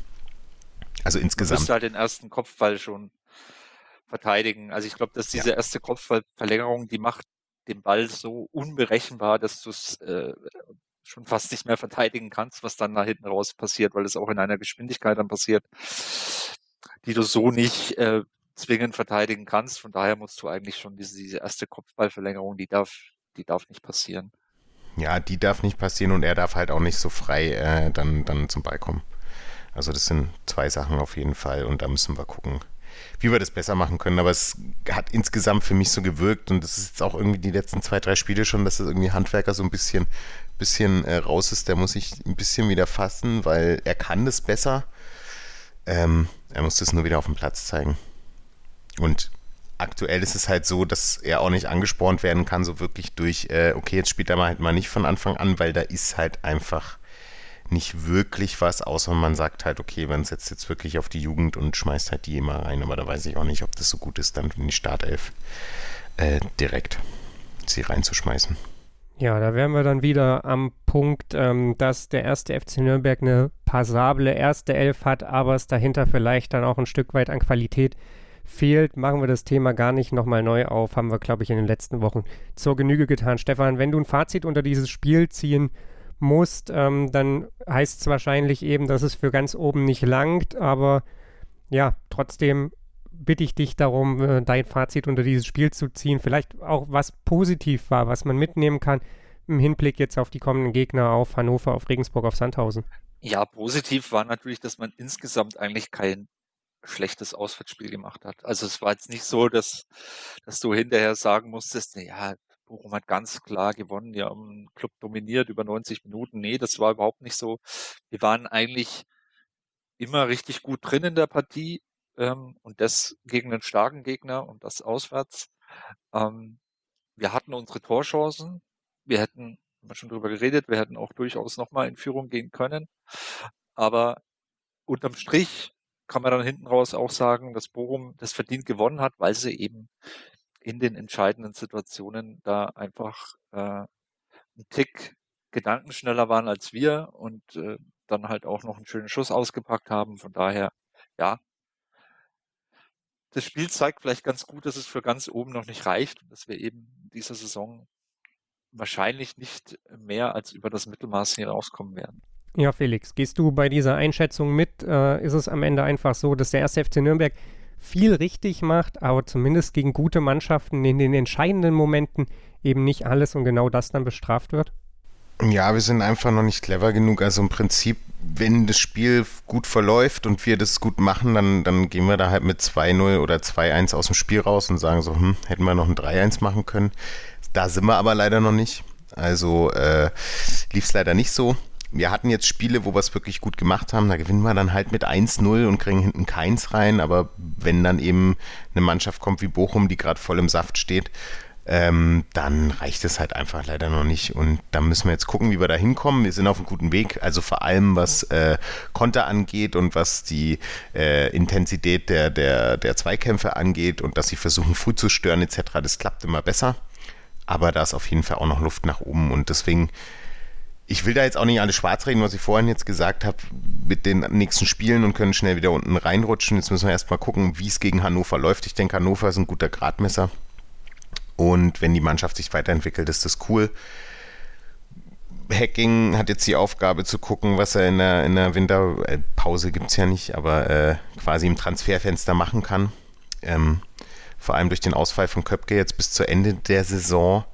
Also insgesamt. Du musst halt den ersten Kopfball schon verteidigen. Also ich glaube, dass diese ja. erste Kopfballverlängerung, die macht den Ball so unberechenbar, dass du es äh, schon fast nicht mehr verteidigen kannst, was dann da hinten raus passiert, weil es auch in einer Geschwindigkeit dann passiert, die du so nicht äh, zwingend verteidigen kannst. Von daher musst du eigentlich schon diese, diese erste Kopfballverlängerung, die darf, die darf nicht passieren. Ja, die darf nicht passieren und er darf halt auch nicht so frei äh, dann, dann zum Ball kommen. Also das sind zwei Sachen auf jeden Fall und da müssen wir gucken, wie wir das besser machen können. Aber es hat insgesamt für mich so gewirkt und das ist jetzt auch irgendwie die letzten zwei, drei Spiele schon, dass das irgendwie Handwerker so ein bisschen, bisschen äh, raus ist. Der muss sich ein bisschen wieder fassen, weil er kann das besser. Ähm, er muss das nur wieder auf dem Platz zeigen. Und aktuell ist es halt so, dass er auch nicht angespornt werden kann, so wirklich durch, äh, okay, jetzt spielt er mal halt mal nicht von Anfang an, weil da ist halt einfach nicht wirklich was, außer man sagt halt, okay, man setzt jetzt wirklich auf die Jugend und schmeißt halt die immer rein, aber da weiß ich auch nicht, ob das so gut ist, dann in die Startelf äh, direkt sie reinzuschmeißen. Ja, da wären wir dann wieder am Punkt, ähm, dass der erste FC Nürnberg eine passable erste Elf hat, aber es dahinter vielleicht dann auch ein Stück weit an Qualität fehlt, machen wir das Thema gar nicht nochmal neu auf. Haben wir, glaube ich, in den letzten Wochen zur Genüge getan. Stefan, wenn du ein Fazit unter dieses Spiel ziehen musst, ähm, dann heißt es wahrscheinlich eben, dass es für ganz oben nicht langt, aber ja, trotzdem bitte ich dich darum, äh, dein Fazit unter dieses Spiel zu ziehen. Vielleicht auch was positiv war, was man mitnehmen kann im Hinblick jetzt auf die kommenden Gegner, auf Hannover, auf Regensburg, auf Sandhausen. Ja, positiv war natürlich, dass man insgesamt eigentlich kein schlechtes Auswärtsspiel gemacht hat. Also es war jetzt nicht so, dass, dass du hinterher sagen musstest, ja, Bochum hat ganz klar gewonnen, ja, im Club dominiert über 90 Minuten. Nee, das war überhaupt nicht so. Wir waren eigentlich immer richtig gut drin in der Partie ähm, und das gegen einen starken Gegner und das auswärts. Ähm, wir hatten unsere Torchancen. Wir hätten, haben wir schon drüber geredet, wir hätten auch durchaus nochmal in Führung gehen können. Aber unterm Strich kann man dann hinten raus auch sagen, dass Bochum das verdient gewonnen hat, weil sie eben in den entscheidenden Situationen da einfach äh, einen Tick gedankenschneller waren als wir und äh, dann halt auch noch einen schönen Schuss ausgepackt haben. Von daher, ja, das Spiel zeigt vielleicht ganz gut, dass es für ganz oben noch nicht reicht und dass wir eben in dieser Saison wahrscheinlich nicht mehr als über das Mittelmaß hinauskommen werden. Ja, Felix, gehst du bei dieser Einschätzung mit? Äh, ist es am Ende einfach so, dass der erste FC Nürnberg viel richtig macht, aber zumindest gegen gute Mannschaften in den entscheidenden Momenten eben nicht alles und genau das dann bestraft wird? Ja, wir sind einfach noch nicht clever genug. Also im Prinzip, wenn das Spiel gut verläuft und wir das gut machen, dann, dann gehen wir da halt mit 2-0 oder 2-1 aus dem Spiel raus und sagen so, hm, hätten wir noch ein 3-1 machen können. Da sind wir aber leider noch nicht. Also äh, lief es leider nicht so. Wir hatten jetzt Spiele, wo wir es wirklich gut gemacht haben. Da gewinnen wir dann halt mit 1-0 und kriegen hinten keins rein. Aber wenn dann eben eine Mannschaft kommt wie Bochum, die gerade voll im Saft steht, ähm, dann reicht es halt einfach leider noch nicht. Und da müssen wir jetzt gucken, wie wir da hinkommen. Wir sind auf einem guten Weg. Also vor allem, was äh, Konter angeht und was die äh, Intensität der, der, der Zweikämpfe angeht und dass sie versuchen, früh zu stören etc., das klappt immer besser. Aber da ist auf jeden Fall auch noch Luft nach oben. Und deswegen ich will da jetzt auch nicht alles schwarz reden, was ich vorhin jetzt gesagt habe, mit den nächsten Spielen und können schnell wieder unten reinrutschen. Jetzt müssen wir erstmal gucken, wie es gegen Hannover läuft. Ich denke, Hannover ist ein guter Gradmesser. Und wenn die Mannschaft sich weiterentwickelt, ist das cool. Hacking hat jetzt die Aufgabe zu gucken, was er in der, in der Winterpause gibt es ja nicht, aber äh, quasi im Transferfenster machen kann. Ähm, vor allem durch den Ausfall von Köpke jetzt bis zu Ende der Saison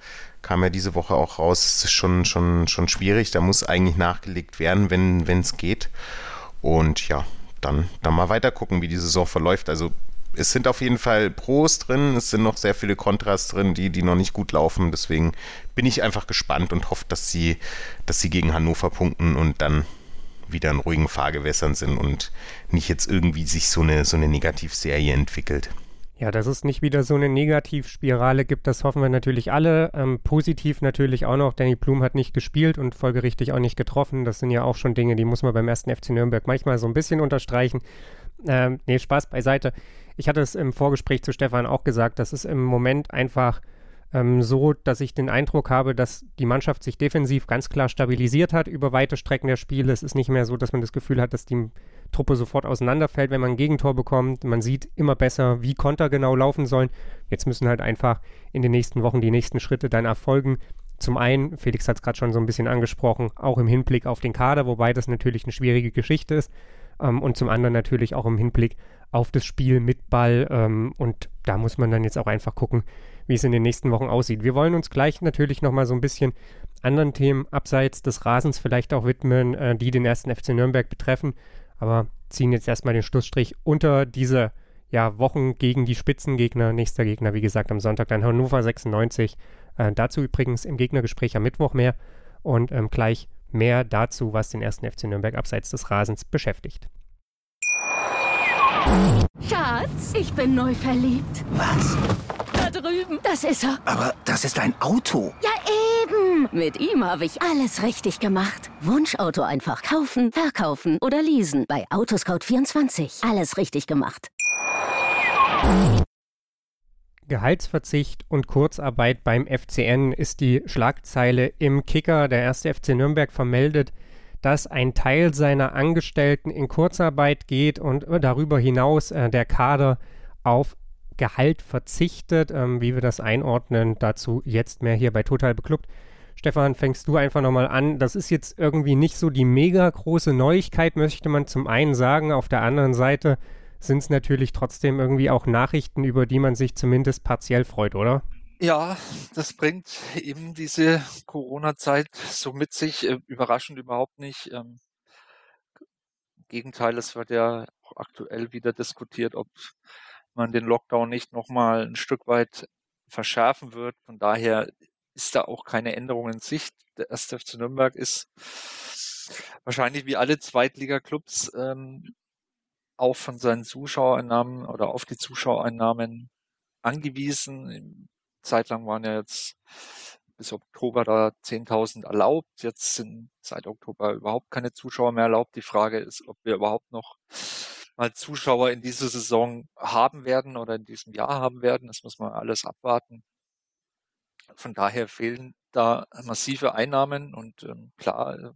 kam ja diese Woche auch raus, es ist schon, schon, schon schwierig. Da muss eigentlich nachgelegt werden, wenn es geht. Und ja, dann, dann mal weiter gucken, wie die Saison verläuft. Also es sind auf jeden Fall Pros drin, es sind noch sehr viele Kontras drin, die, die noch nicht gut laufen. Deswegen bin ich einfach gespannt und hoffe, dass sie, dass sie gegen Hannover punkten und dann wieder in ruhigen Fahrgewässern sind und nicht jetzt irgendwie sich so eine, so eine Negativserie entwickelt. Ja, dass es nicht wieder so eine Negativspirale gibt, das hoffen wir natürlich alle. Ähm, positiv natürlich auch noch, Danny Blum hat nicht gespielt und folgerichtig auch nicht getroffen. Das sind ja auch schon Dinge, die muss man beim ersten FC Nürnberg manchmal so ein bisschen unterstreichen. Ähm, nee, Spaß beiseite. Ich hatte es im Vorgespräch zu Stefan auch gesagt, das ist im Moment einfach ähm, so, dass ich den Eindruck habe, dass die Mannschaft sich defensiv ganz klar stabilisiert hat über weite Strecken der Spiele. Es ist nicht mehr so, dass man das Gefühl hat, dass die Truppe sofort auseinanderfällt, wenn man ein Gegentor bekommt. Man sieht immer besser, wie Konter genau laufen sollen. Jetzt müssen halt einfach in den nächsten Wochen die nächsten Schritte dann erfolgen. Zum einen, Felix hat es gerade schon so ein bisschen angesprochen, auch im Hinblick auf den Kader, wobei das natürlich eine schwierige Geschichte ist. Ähm, und zum anderen natürlich auch im Hinblick auf das Spiel mit Ball. Ähm, und da muss man dann jetzt auch einfach gucken, wie es in den nächsten Wochen aussieht. Wir wollen uns gleich natürlich nochmal so ein bisschen anderen Themen abseits des Rasens vielleicht auch widmen, äh, die den ersten FC Nürnberg betreffen aber ziehen jetzt erstmal den Schlussstrich unter diese ja, Wochen gegen die Spitzengegner. Nächster Gegner, wie gesagt, am Sonntag dann Hannover 96. Äh, dazu übrigens im Gegnergespräch am Mittwoch mehr und ähm, gleich mehr dazu, was den ersten FC Nürnberg abseits des Rasens beschäftigt. Schatz, ich bin neu verliebt. Was? Drüben. Das ist er. Aber das ist ein Auto. Ja, eben. Mit ihm habe ich alles richtig gemacht. Wunschauto einfach kaufen, verkaufen oder leasen. Bei Autoscout24. Alles richtig gemacht. Gehaltsverzicht und Kurzarbeit beim FCN ist die Schlagzeile im Kicker. Der erste FC Nürnberg vermeldet, dass ein Teil seiner Angestellten in Kurzarbeit geht und darüber hinaus äh, der Kader auf Gehalt verzichtet. Ähm, wie wir das einordnen, dazu jetzt mehr hier bei Total Beklubbt. Stefan, fängst du einfach nochmal an. Das ist jetzt irgendwie nicht so die mega große Neuigkeit, möchte man zum einen sagen. Auf der anderen Seite sind es natürlich trotzdem irgendwie auch Nachrichten, über die man sich zumindest partiell freut, oder? Ja, das bringt eben diese Corona-Zeit so mit sich. Äh, überraschend überhaupt nicht. Ähm, Im Gegenteil, es wird ja auch aktuell wieder diskutiert, ob man den Lockdown nicht nochmal ein Stück weit verschärfen wird. Von daher ist da auch keine Änderung in Sicht. Der 1. FC Nürnberg ist wahrscheinlich wie alle Zweitliga-Clubs ähm, auch von seinen Zuschauereinnahmen oder auf die Zuschauereinnahmen angewiesen. Zeitlang waren ja jetzt bis Oktober da 10.000 erlaubt. Jetzt sind seit Oktober überhaupt keine Zuschauer mehr erlaubt. Die Frage ist, ob wir überhaupt noch mal Zuschauer in dieser Saison haben werden oder in diesem Jahr haben werden. Das muss man alles abwarten. Von daher fehlen da massive Einnahmen und ähm, klar, äh,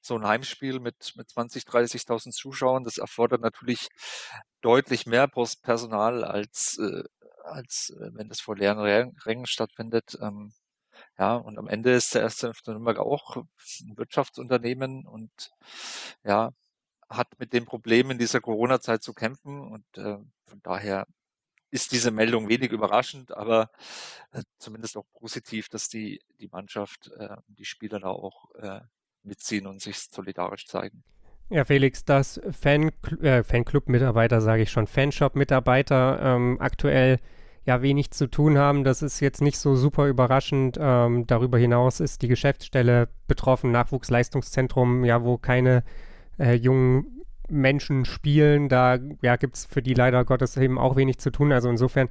so ein Heimspiel mit, mit 20, 30.000 Zuschauern, das erfordert natürlich deutlich mehr Personal als, äh, als äh, wenn das vor leeren Rängen stattfindet. Ähm, ja, und am Ende ist der erste Nürnberg auch ein Wirtschaftsunternehmen und ja, hat mit dem Problem in dieser Corona-Zeit zu kämpfen und äh, von daher ist diese Meldung wenig überraschend, aber äh, zumindest auch positiv, dass die, die Mannschaft, äh, die Spieler da auch äh, mitziehen und sich solidarisch zeigen. Ja, Felix, dass Fan, äh, Fanclub-Mitarbeiter, sage ich schon, Fanshop-Mitarbeiter ähm, aktuell ja wenig zu tun haben, das ist jetzt nicht so super überraschend. Ähm, darüber hinaus ist die Geschäftsstelle betroffen, Nachwuchsleistungszentrum, ja, wo keine äh, jungen Menschen spielen. Da ja, gibt es für die leider Gottes eben auch wenig zu tun. Also insofern,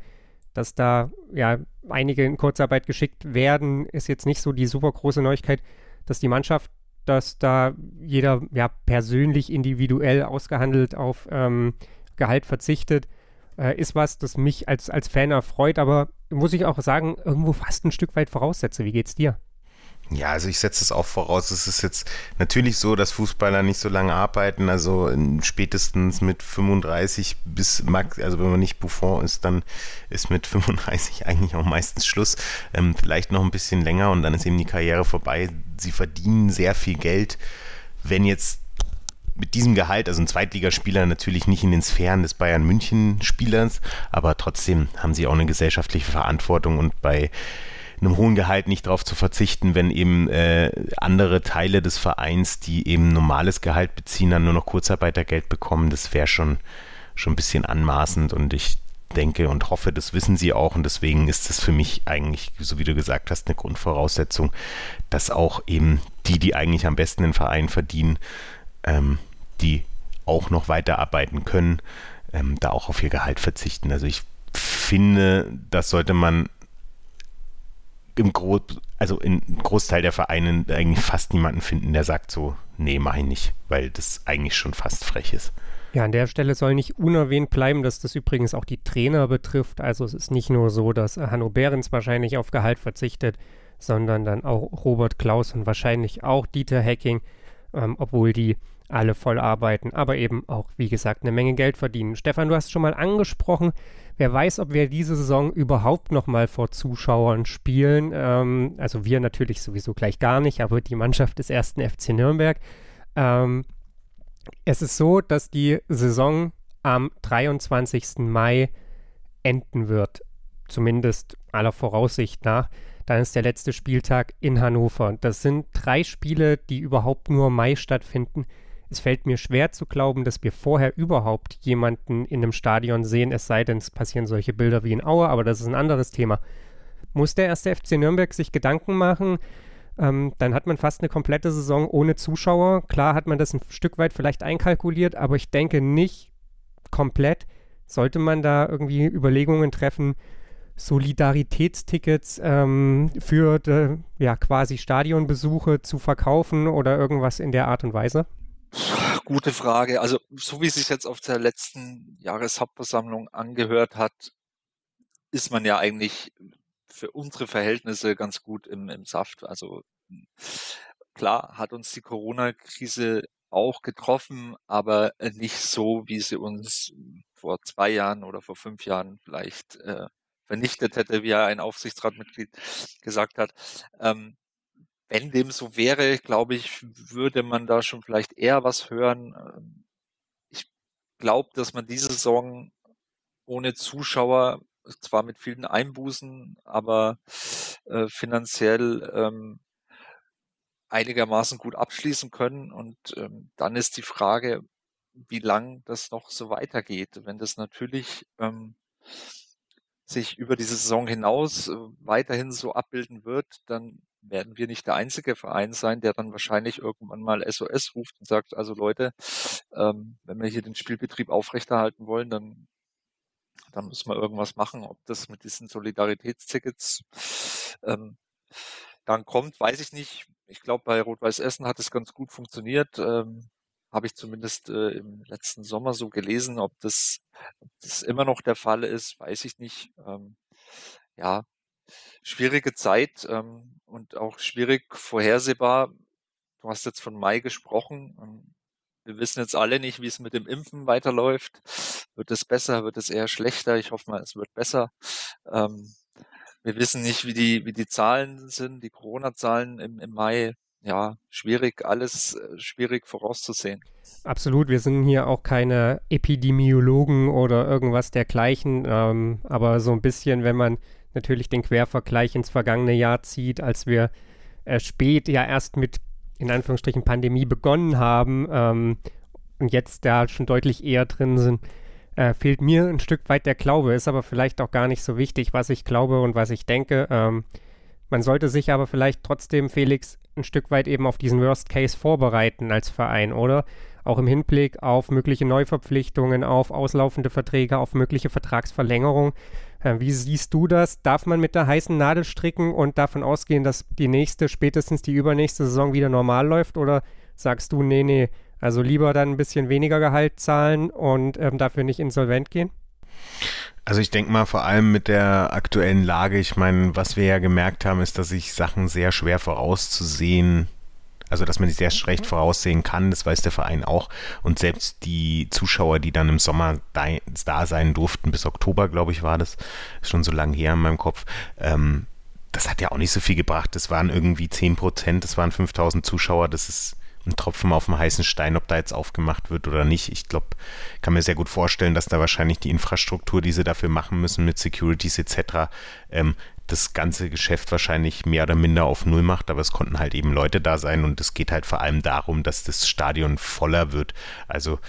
dass da ja einige in Kurzarbeit geschickt werden, ist jetzt nicht so die super große Neuigkeit, dass die Mannschaft, dass da jeder ja persönlich individuell ausgehandelt auf ähm, Gehalt verzichtet, äh, ist was, das mich als, als Fan erfreut, aber muss ich auch sagen, irgendwo fast ein Stück weit voraussetze. Wie geht's dir? Ja, also ich setze es auch voraus. Es ist jetzt natürlich so, dass Fußballer nicht so lange arbeiten. Also spätestens mit 35 bis Max, also wenn man nicht Buffon ist, dann ist mit 35 eigentlich auch meistens Schluss. Ähm, vielleicht noch ein bisschen länger und dann ist eben die Karriere vorbei. Sie verdienen sehr viel Geld. Wenn jetzt mit diesem Gehalt, also ein Zweitligaspieler natürlich nicht in den Sphären des Bayern München Spielers, aber trotzdem haben sie auch eine gesellschaftliche Verantwortung und bei einem hohen Gehalt nicht darauf zu verzichten, wenn eben äh, andere Teile des Vereins, die eben normales Gehalt beziehen, dann nur noch Kurzarbeitergeld bekommen. Das wäre schon, schon ein bisschen anmaßend und ich denke und hoffe, das wissen sie auch und deswegen ist es für mich eigentlich, so wie du gesagt hast, eine Grundvoraussetzung, dass auch eben die, die eigentlich am besten den Verein verdienen, ähm, die auch noch weiterarbeiten können, ähm, da auch auf ihr Gehalt verzichten. Also ich finde, das sollte man im Gro also in Großteil der Vereine eigentlich fast niemanden finden, der sagt so, nee, mach ich nicht, weil das eigentlich schon fast frech ist. Ja, an der Stelle soll nicht unerwähnt bleiben, dass das übrigens auch die Trainer betrifft. Also es ist nicht nur so, dass Hanno Behrens wahrscheinlich auf Gehalt verzichtet, sondern dann auch Robert Klaus und wahrscheinlich auch Dieter Hecking, ähm, obwohl die alle voll arbeiten, aber eben auch, wie gesagt, eine Menge Geld verdienen. Stefan, du hast schon mal angesprochen, wer weiß, ob wir diese Saison überhaupt noch mal vor Zuschauern spielen. Ähm, also wir natürlich sowieso gleich gar nicht, aber die Mannschaft des ersten FC Nürnberg. Ähm, es ist so, dass die Saison am 23. Mai enden wird, zumindest aller Voraussicht nach. Dann ist der letzte Spieltag in Hannover. Das sind drei Spiele, die überhaupt nur im Mai stattfinden. Es fällt mir schwer zu glauben, dass wir vorher überhaupt jemanden in einem Stadion sehen, es sei denn, es passieren solche Bilder wie in Aue, aber das ist ein anderes Thema. Muss der erste FC Nürnberg sich Gedanken machen? Ähm, dann hat man fast eine komplette Saison ohne Zuschauer. Klar hat man das ein Stück weit vielleicht einkalkuliert, aber ich denke nicht komplett. Sollte man da irgendwie Überlegungen treffen, Solidaritätstickets ähm, für de, ja, quasi Stadionbesuche zu verkaufen oder irgendwas in der Art und Weise? Gute Frage. Also, so wie es sich jetzt auf der letzten Jahreshauptversammlung angehört hat, ist man ja eigentlich für unsere Verhältnisse ganz gut im, im Saft. Also klar hat uns die Corona-Krise auch getroffen, aber nicht so, wie sie uns vor zwei Jahren oder vor fünf Jahren vielleicht äh, vernichtet hätte, wie er ein Aufsichtsratmitglied gesagt hat. Ähm, wenn dem so wäre, glaube ich, würde man da schon vielleicht eher was hören. Ähm, ich glaube, dass man diese Saison ohne Zuschauer, zwar mit vielen Einbußen, aber äh, finanziell ähm, einigermaßen gut abschließen können. Und ähm, dann ist die Frage, wie lang das noch so weitergeht. Wenn das natürlich ähm, sich über diese Saison hinaus äh, weiterhin so abbilden wird, dann werden wir nicht der einzige Verein sein, der dann wahrscheinlich irgendwann mal SOS ruft und sagt, also Leute, ähm, wenn wir hier den Spielbetrieb aufrechterhalten wollen, dann, dann müssen wir irgendwas machen. Ob das mit diesen Solidaritätstickets ähm, dann kommt, weiß ich nicht. Ich glaube, bei Rot-Weiß Essen hat es ganz gut funktioniert. Ähm, Habe ich zumindest äh, im letzten Sommer so gelesen. Ob das, ob das immer noch der Fall ist, weiß ich nicht. Ähm, ja, schwierige Zeit ähm, und auch schwierig vorhersehbar. Du hast jetzt von Mai gesprochen. Ähm, wir wissen jetzt alle nicht, wie es mit dem Impfen weiterläuft. Wird es besser? Wird es eher schlechter? Ich hoffe mal, es wird besser. Ähm, wir wissen nicht, wie die, wie die Zahlen sind, die Corona-Zahlen im, im Mai. Ja, schwierig, alles äh, schwierig vorauszusehen. Absolut, wir sind hier auch keine Epidemiologen oder irgendwas dergleichen, ähm, aber so ein bisschen, wenn man natürlich den Quervergleich ins vergangene Jahr zieht, als wir äh, spät ja erst mit in Anführungsstrichen Pandemie begonnen haben ähm, und jetzt da schon deutlich eher drin sind, äh, fehlt mir ein Stück weit der Glaube, ist aber vielleicht auch gar nicht so wichtig, was ich glaube und was ich denke. Ähm, man sollte sich aber vielleicht trotzdem, Felix, ein Stück weit eben auf diesen Worst Case vorbereiten als Verein, oder? Auch im Hinblick auf mögliche Neuverpflichtungen, auf auslaufende Verträge, auf mögliche Vertragsverlängerung. Äh, wie siehst du das? Darf man mit der heißen Nadel stricken und davon ausgehen, dass die nächste, spätestens die übernächste Saison wieder normal läuft? Oder sagst du, nee, nee, also lieber dann ein bisschen weniger Gehalt zahlen und ähm, dafür nicht insolvent gehen? Also ich denke mal vor allem mit der aktuellen Lage, ich meine, was wir ja gemerkt haben, ist, dass sich Sachen sehr schwer vorauszusehen, also dass man sie sehr schlecht voraussehen kann, das weiß der Verein auch. Und selbst die Zuschauer, die dann im Sommer da, sein durften, bis Oktober, glaube ich, war das, schon so lange her in meinem Kopf, ähm, das hat ja auch nicht so viel gebracht. Das waren irgendwie 10 Prozent, das waren 5000 Zuschauer, das ist ein Tropfen auf dem heißen Stein, ob da jetzt aufgemacht wird oder nicht. Ich glaube, kann mir sehr gut vorstellen, dass da wahrscheinlich die Infrastruktur, die sie dafür machen müssen mit Securities etc., ähm, das ganze Geschäft wahrscheinlich mehr oder minder auf Null macht, aber es konnten halt eben Leute da sein und es geht halt vor allem darum, dass das Stadion voller wird. Also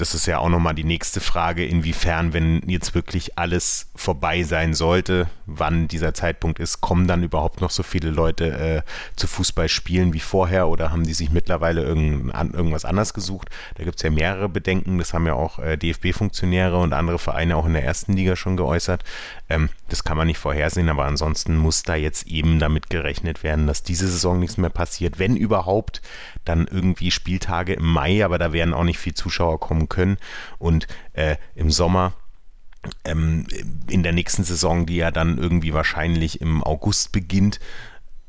das ist ja auch nochmal die nächste Frage, inwiefern, wenn jetzt wirklich alles vorbei sein sollte, wann dieser Zeitpunkt ist, kommen dann überhaupt noch so viele Leute äh, zu Fußball spielen wie vorher oder haben die sich mittlerweile irgend, irgendwas anders gesucht? Da gibt es ja mehrere Bedenken, das haben ja auch äh, DFB-Funktionäre und andere Vereine auch in der ersten Liga schon geäußert. Ähm, das kann man nicht vorhersehen, aber ansonsten muss da jetzt eben damit gerechnet werden, dass diese Saison nichts mehr passiert. Wenn überhaupt, dann irgendwie Spieltage im Mai, aber da werden auch nicht viel Zuschauer kommen können. Und äh, im Sommer ähm, in der nächsten Saison, die ja dann irgendwie wahrscheinlich im August beginnt,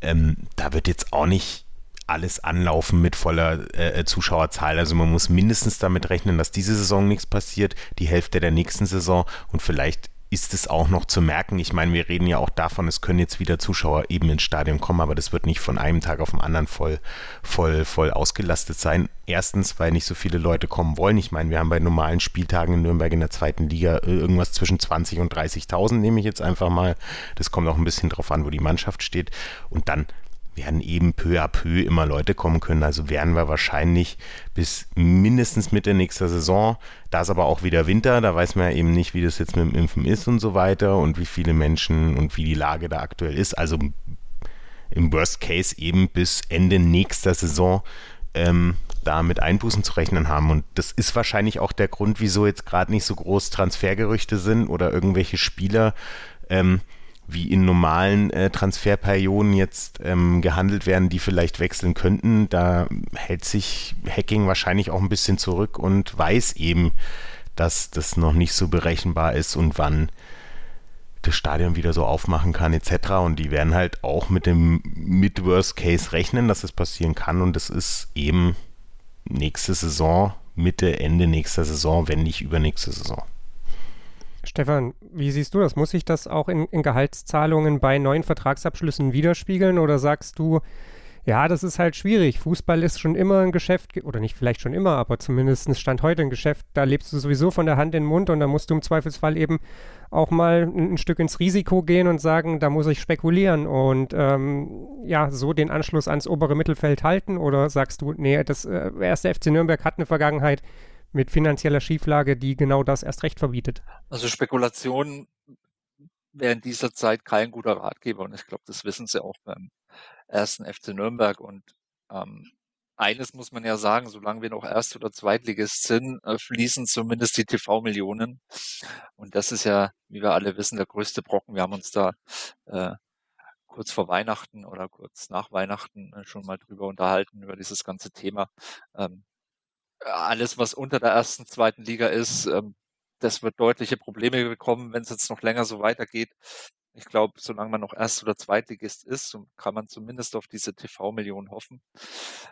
ähm, da wird jetzt auch nicht alles anlaufen mit voller äh, Zuschauerzahl. Also man muss mindestens damit rechnen, dass diese Saison nichts passiert, die Hälfte der nächsten Saison und vielleicht ist es auch noch zu merken. Ich meine, wir reden ja auch davon, es können jetzt wieder Zuschauer eben ins Stadion kommen, aber das wird nicht von einem Tag auf den anderen voll, voll, voll ausgelastet sein. Erstens, weil nicht so viele Leute kommen wollen. Ich meine, wir haben bei normalen Spieltagen in Nürnberg in der zweiten Liga äh, irgendwas zwischen 20 und 30.000, nehme ich jetzt einfach mal. Das kommt auch ein bisschen drauf an, wo die Mannschaft steht. Und dann werden eben peu à peu immer Leute kommen können. Also werden wir wahrscheinlich bis mindestens Mitte nächster Saison. Da ist aber auch wieder Winter, da weiß man ja eben nicht, wie das jetzt mit dem Impfen ist und so weiter und wie viele Menschen und wie die Lage da aktuell ist. Also im Worst Case eben bis Ende nächster Saison ähm, da mit Einbußen zu rechnen haben. Und das ist wahrscheinlich auch der Grund, wieso jetzt gerade nicht so groß Transfergerüchte sind oder irgendwelche Spieler. Ähm, wie in normalen äh, Transferperioden jetzt ähm, gehandelt werden, die vielleicht wechseln könnten. Da hält sich Hacking wahrscheinlich auch ein bisschen zurück und weiß eben, dass das noch nicht so berechenbar ist und wann das Stadion wieder so aufmachen kann etc. Und die werden halt auch mit dem mit Worst Case rechnen, dass es passieren kann und das ist eben nächste Saison Mitte, Ende nächster Saison, wenn nicht übernächste Saison. Stefan, wie siehst du das? Muss sich das auch in, in Gehaltszahlungen bei neuen Vertragsabschlüssen widerspiegeln oder sagst du, ja, das ist halt schwierig. Fußball ist schon immer ein Geschäft, oder nicht vielleicht schon immer, aber zumindest stand heute ein Geschäft, da lebst du sowieso von der Hand in den Mund und da musst du im Zweifelsfall eben auch mal ein, ein Stück ins Risiko gehen und sagen, da muss ich spekulieren und ähm, ja, so den Anschluss ans obere Mittelfeld halten oder sagst du, nee, das äh, erste FC Nürnberg hat eine Vergangenheit mit finanzieller Schieflage, die genau das erst recht verbietet? Also Spekulation wäre in dieser Zeit kein guter Ratgeber und ich glaube, das wissen sie auch beim ersten FC Nürnberg. Und ähm, eines muss man ja sagen, solange wir noch Erst- oder Zweitligist sind, äh, fließen zumindest die TV-Millionen. Und das ist ja, wie wir alle wissen, der größte Brocken. Wir haben uns da äh, kurz vor Weihnachten oder kurz nach Weihnachten äh, schon mal drüber unterhalten, über dieses ganze Thema. Ähm, alles, was unter der ersten, zweiten Liga ist, ähm, das wird deutliche Probleme bekommen, wenn es jetzt noch länger so weitergeht. Ich glaube, solange man noch Erst- oder Zweitligist ist, kann man zumindest auf diese TV-Millionen hoffen.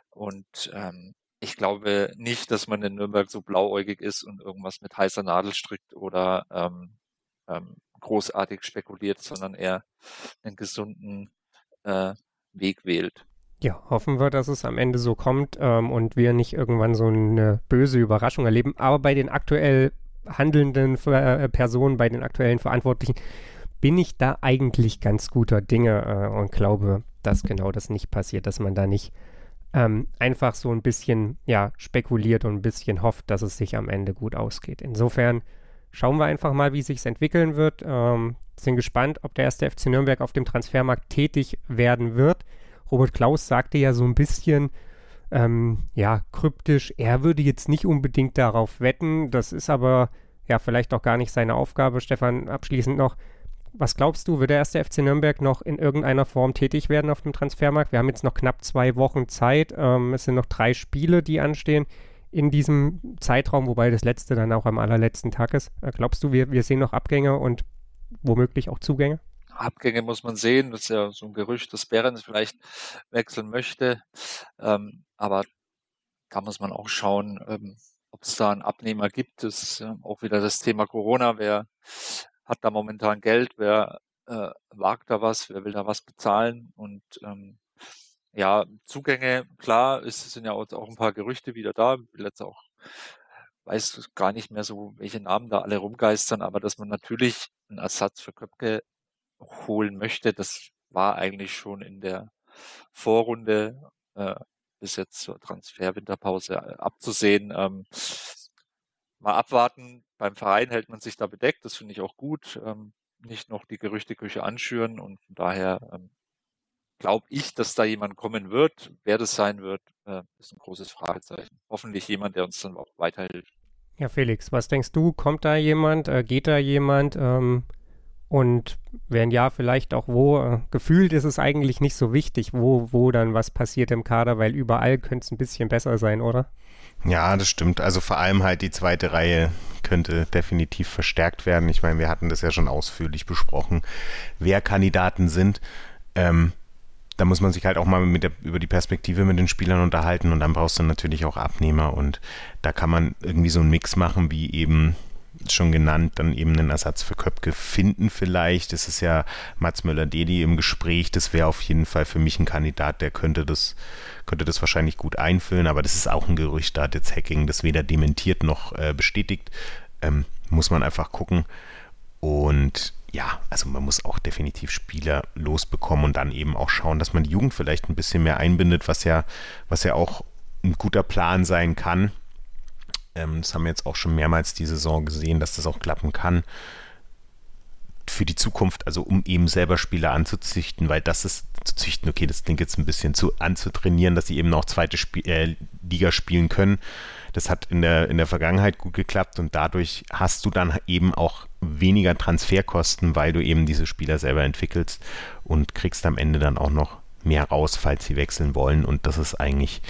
Und ähm, ich glaube nicht, dass man in Nürnberg so blauäugig ist und irgendwas mit heißer Nadel strickt oder ähm, ähm, großartig spekuliert, sondern eher einen gesunden äh, Weg wählt. Ja, hoffen wir, dass es am Ende so kommt ähm, und wir nicht irgendwann so eine böse Überraschung erleben. Aber bei den aktuell handelnden äh, Personen, bei den aktuellen Verantwortlichen, bin ich da eigentlich ganz guter Dinge äh, und glaube, dass genau das nicht passiert, dass man da nicht ähm, einfach so ein bisschen ja, spekuliert und ein bisschen hofft, dass es sich am Ende gut ausgeht. Insofern schauen wir einfach mal, wie sich entwickeln wird. Ähm, sind gespannt, ob der erste FC Nürnberg auf dem Transfermarkt tätig werden wird. Robert Klaus sagte ja so ein bisschen, ähm, ja, kryptisch, er würde jetzt nicht unbedingt darauf wetten. Das ist aber ja vielleicht auch gar nicht seine Aufgabe. Stefan, abschließend noch, was glaubst du, wird der erste FC Nürnberg noch in irgendeiner Form tätig werden auf dem Transfermarkt? Wir haben jetzt noch knapp zwei Wochen Zeit. Ähm, es sind noch drei Spiele, die anstehen in diesem Zeitraum, wobei das letzte dann auch am allerletzten Tag ist. Äh, glaubst du, wir, wir sehen noch Abgänge und womöglich auch Zugänge? Abgänge muss man sehen. Das ist ja so ein Gerücht, dass Behrens vielleicht wechseln möchte. Ähm, aber da muss man auch schauen, ähm, ob es da einen Abnehmer gibt. Das ist ja auch wieder das Thema Corona. Wer hat da momentan Geld, wer äh, wagt da was, wer will da was bezahlen und ähm, ja, Zugänge, klar, es sind ja auch, auch ein paar Gerüchte wieder da. Ich will jetzt auch, weiß gar nicht mehr so, welche Namen da alle rumgeistern, aber dass man natürlich einen Ersatz für Köpke holen möchte, das war eigentlich schon in der Vorrunde äh, bis jetzt zur Transferwinterpause äh, abzusehen. Ähm, mal abwarten. Beim Verein hält man sich da bedeckt, das finde ich auch gut. Ähm, nicht noch die Gerüchteküche anschüren und von daher ähm, glaube ich, dass da jemand kommen wird. Wer das sein wird, äh, ist ein großes Fragezeichen. Hoffentlich jemand, der uns dann auch weiterhilft. Ja, Felix, was denkst du? Kommt da jemand? Äh, geht da jemand? Ähm, und wenn ja, vielleicht auch wo? Äh, gefühlt ist es eigentlich nicht so wichtig, wo, wo dann was passiert im Kader, weil überall könnte es ein bisschen besser sein, oder? Ja, das stimmt. Also vor allem halt die zweite Reihe könnte definitiv verstärkt werden. Ich meine, wir hatten das ja schon ausführlich besprochen, wer Kandidaten sind. Ähm, da muss man sich halt auch mal der, über die Perspektive mit den Spielern unterhalten und dann brauchst du natürlich auch Abnehmer und da kann man irgendwie so einen Mix machen, wie eben schon genannt, dann eben einen Ersatz für Köpke finden vielleicht. Das ist ja Mats Möller-Dedi im Gespräch. Das wäre auf jeden Fall für mich ein Kandidat, der könnte das, könnte das wahrscheinlich gut einfüllen. Aber das ist auch ein Gerücht. Da hat jetzt Hacking das weder dementiert noch äh, bestätigt. Ähm, muss man einfach gucken. Und ja, also man muss auch definitiv Spieler losbekommen und dann eben auch schauen, dass man die Jugend vielleicht ein bisschen mehr einbindet, was ja, was ja auch ein guter Plan sein kann. Ähm, das haben wir jetzt auch schon mehrmals die Saison gesehen, dass das auch klappen kann. Für die Zukunft, also um eben selber Spieler anzuzüchten, weil das ist zu züchten, okay, das klingt jetzt ein bisschen zu anzutrainieren, dass sie eben auch zweite Sp äh, Liga spielen können. Das hat in der, in der Vergangenheit gut geklappt und dadurch hast du dann eben auch weniger Transferkosten, weil du eben diese Spieler selber entwickelst und kriegst am Ende dann auch noch mehr raus, falls sie wechseln wollen. Und das ist eigentlich,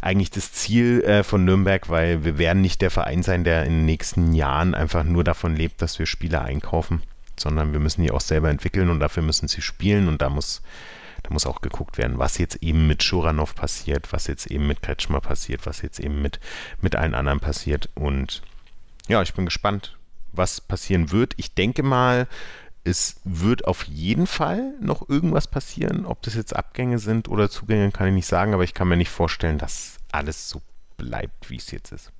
eigentlich das Ziel äh, von Nürnberg, weil wir werden nicht der Verein sein, der in den nächsten Jahren einfach nur davon lebt, dass wir Spieler einkaufen, sondern wir müssen die auch selber entwickeln und dafür müssen sie spielen und da muss, da muss auch geguckt werden, was jetzt eben mit Schuranov passiert, was jetzt eben mit Kretschmer passiert, was jetzt eben mit, mit allen anderen passiert. Und ja, ich bin gespannt, was passieren wird. Ich denke mal, es wird auf jeden Fall noch irgendwas passieren. Ob das jetzt Abgänge sind oder Zugänge, kann ich nicht sagen, aber ich kann mir nicht vorstellen, dass alles so bleibt, wie es jetzt ist.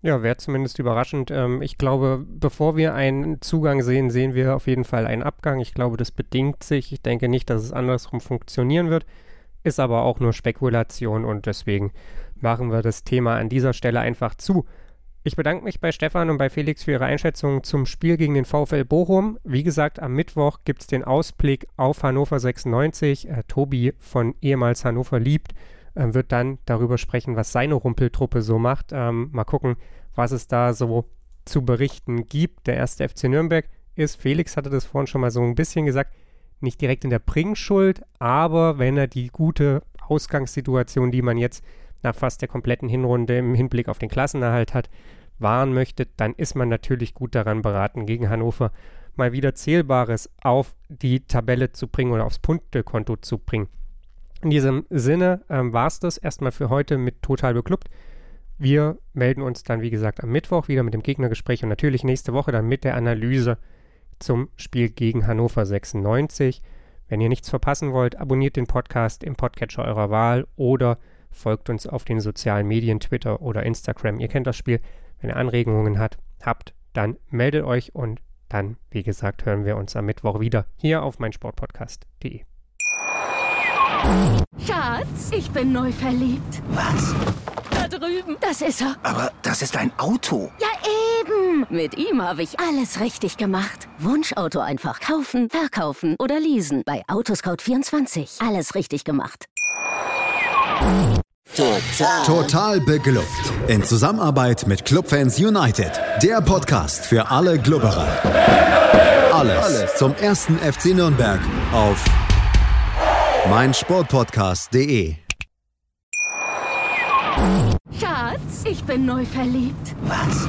Ja, wäre zumindest überraschend. Ähm, ich glaube, bevor wir einen Zugang sehen, sehen wir auf jeden Fall einen Abgang. Ich glaube, das bedingt sich. Ich denke nicht, dass es andersrum funktionieren wird. Ist aber auch nur Spekulation und deswegen machen wir das Thema an dieser Stelle einfach zu. Ich bedanke mich bei Stefan und bei Felix für ihre Einschätzung zum Spiel gegen den VfL Bochum. Wie gesagt, am Mittwoch gibt es den Ausblick auf Hannover 96. Äh, Tobi von ehemals Hannover liebt äh, wird dann darüber sprechen, was seine Rumpeltruppe so macht. Ähm, mal gucken, was es da so zu berichten gibt. Der erste FC Nürnberg ist, Felix hatte das vorhin schon mal so ein bisschen gesagt, nicht direkt in der Bringschuld, aber wenn er die gute Ausgangssituation, die man jetzt nach fast der kompletten Hinrunde im Hinblick auf den Klassenerhalt hat, wahren möchte, dann ist man natürlich gut daran beraten, gegen Hannover mal wieder Zählbares auf die Tabelle zu bringen oder aufs Punktekonto zu bringen. In diesem Sinne ähm, war es das erstmal für heute mit Total Beklubbt. Wir melden uns dann, wie gesagt, am Mittwoch wieder mit dem Gegnergespräch und natürlich nächste Woche dann mit der Analyse zum Spiel gegen Hannover 96. Wenn ihr nichts verpassen wollt, abonniert den Podcast im Podcatcher eurer Wahl oder folgt uns auf den sozialen Medien, Twitter oder Instagram. Ihr kennt das Spiel. Wenn ihr Anregungen hat, habt, dann meldet euch und dann, wie gesagt, hören wir uns am Mittwoch wieder hier auf meinsportpodcast.de. Schatz, ich bin neu verliebt. Was? Da drüben. Das ist er. Aber das ist ein Auto. Ja, eben. Mit ihm habe ich alles richtig gemacht. Wunschauto einfach kaufen, verkaufen oder leasen. Bei Autoscout24. Alles richtig gemacht. Total. Total beglückt. In Zusammenarbeit mit Clubfans United. Der Podcast für alle Glubberer. Alles, Alles zum ersten FC Nürnberg auf meinsportpodcast.de. Schatz, ich bin neu verliebt. Was?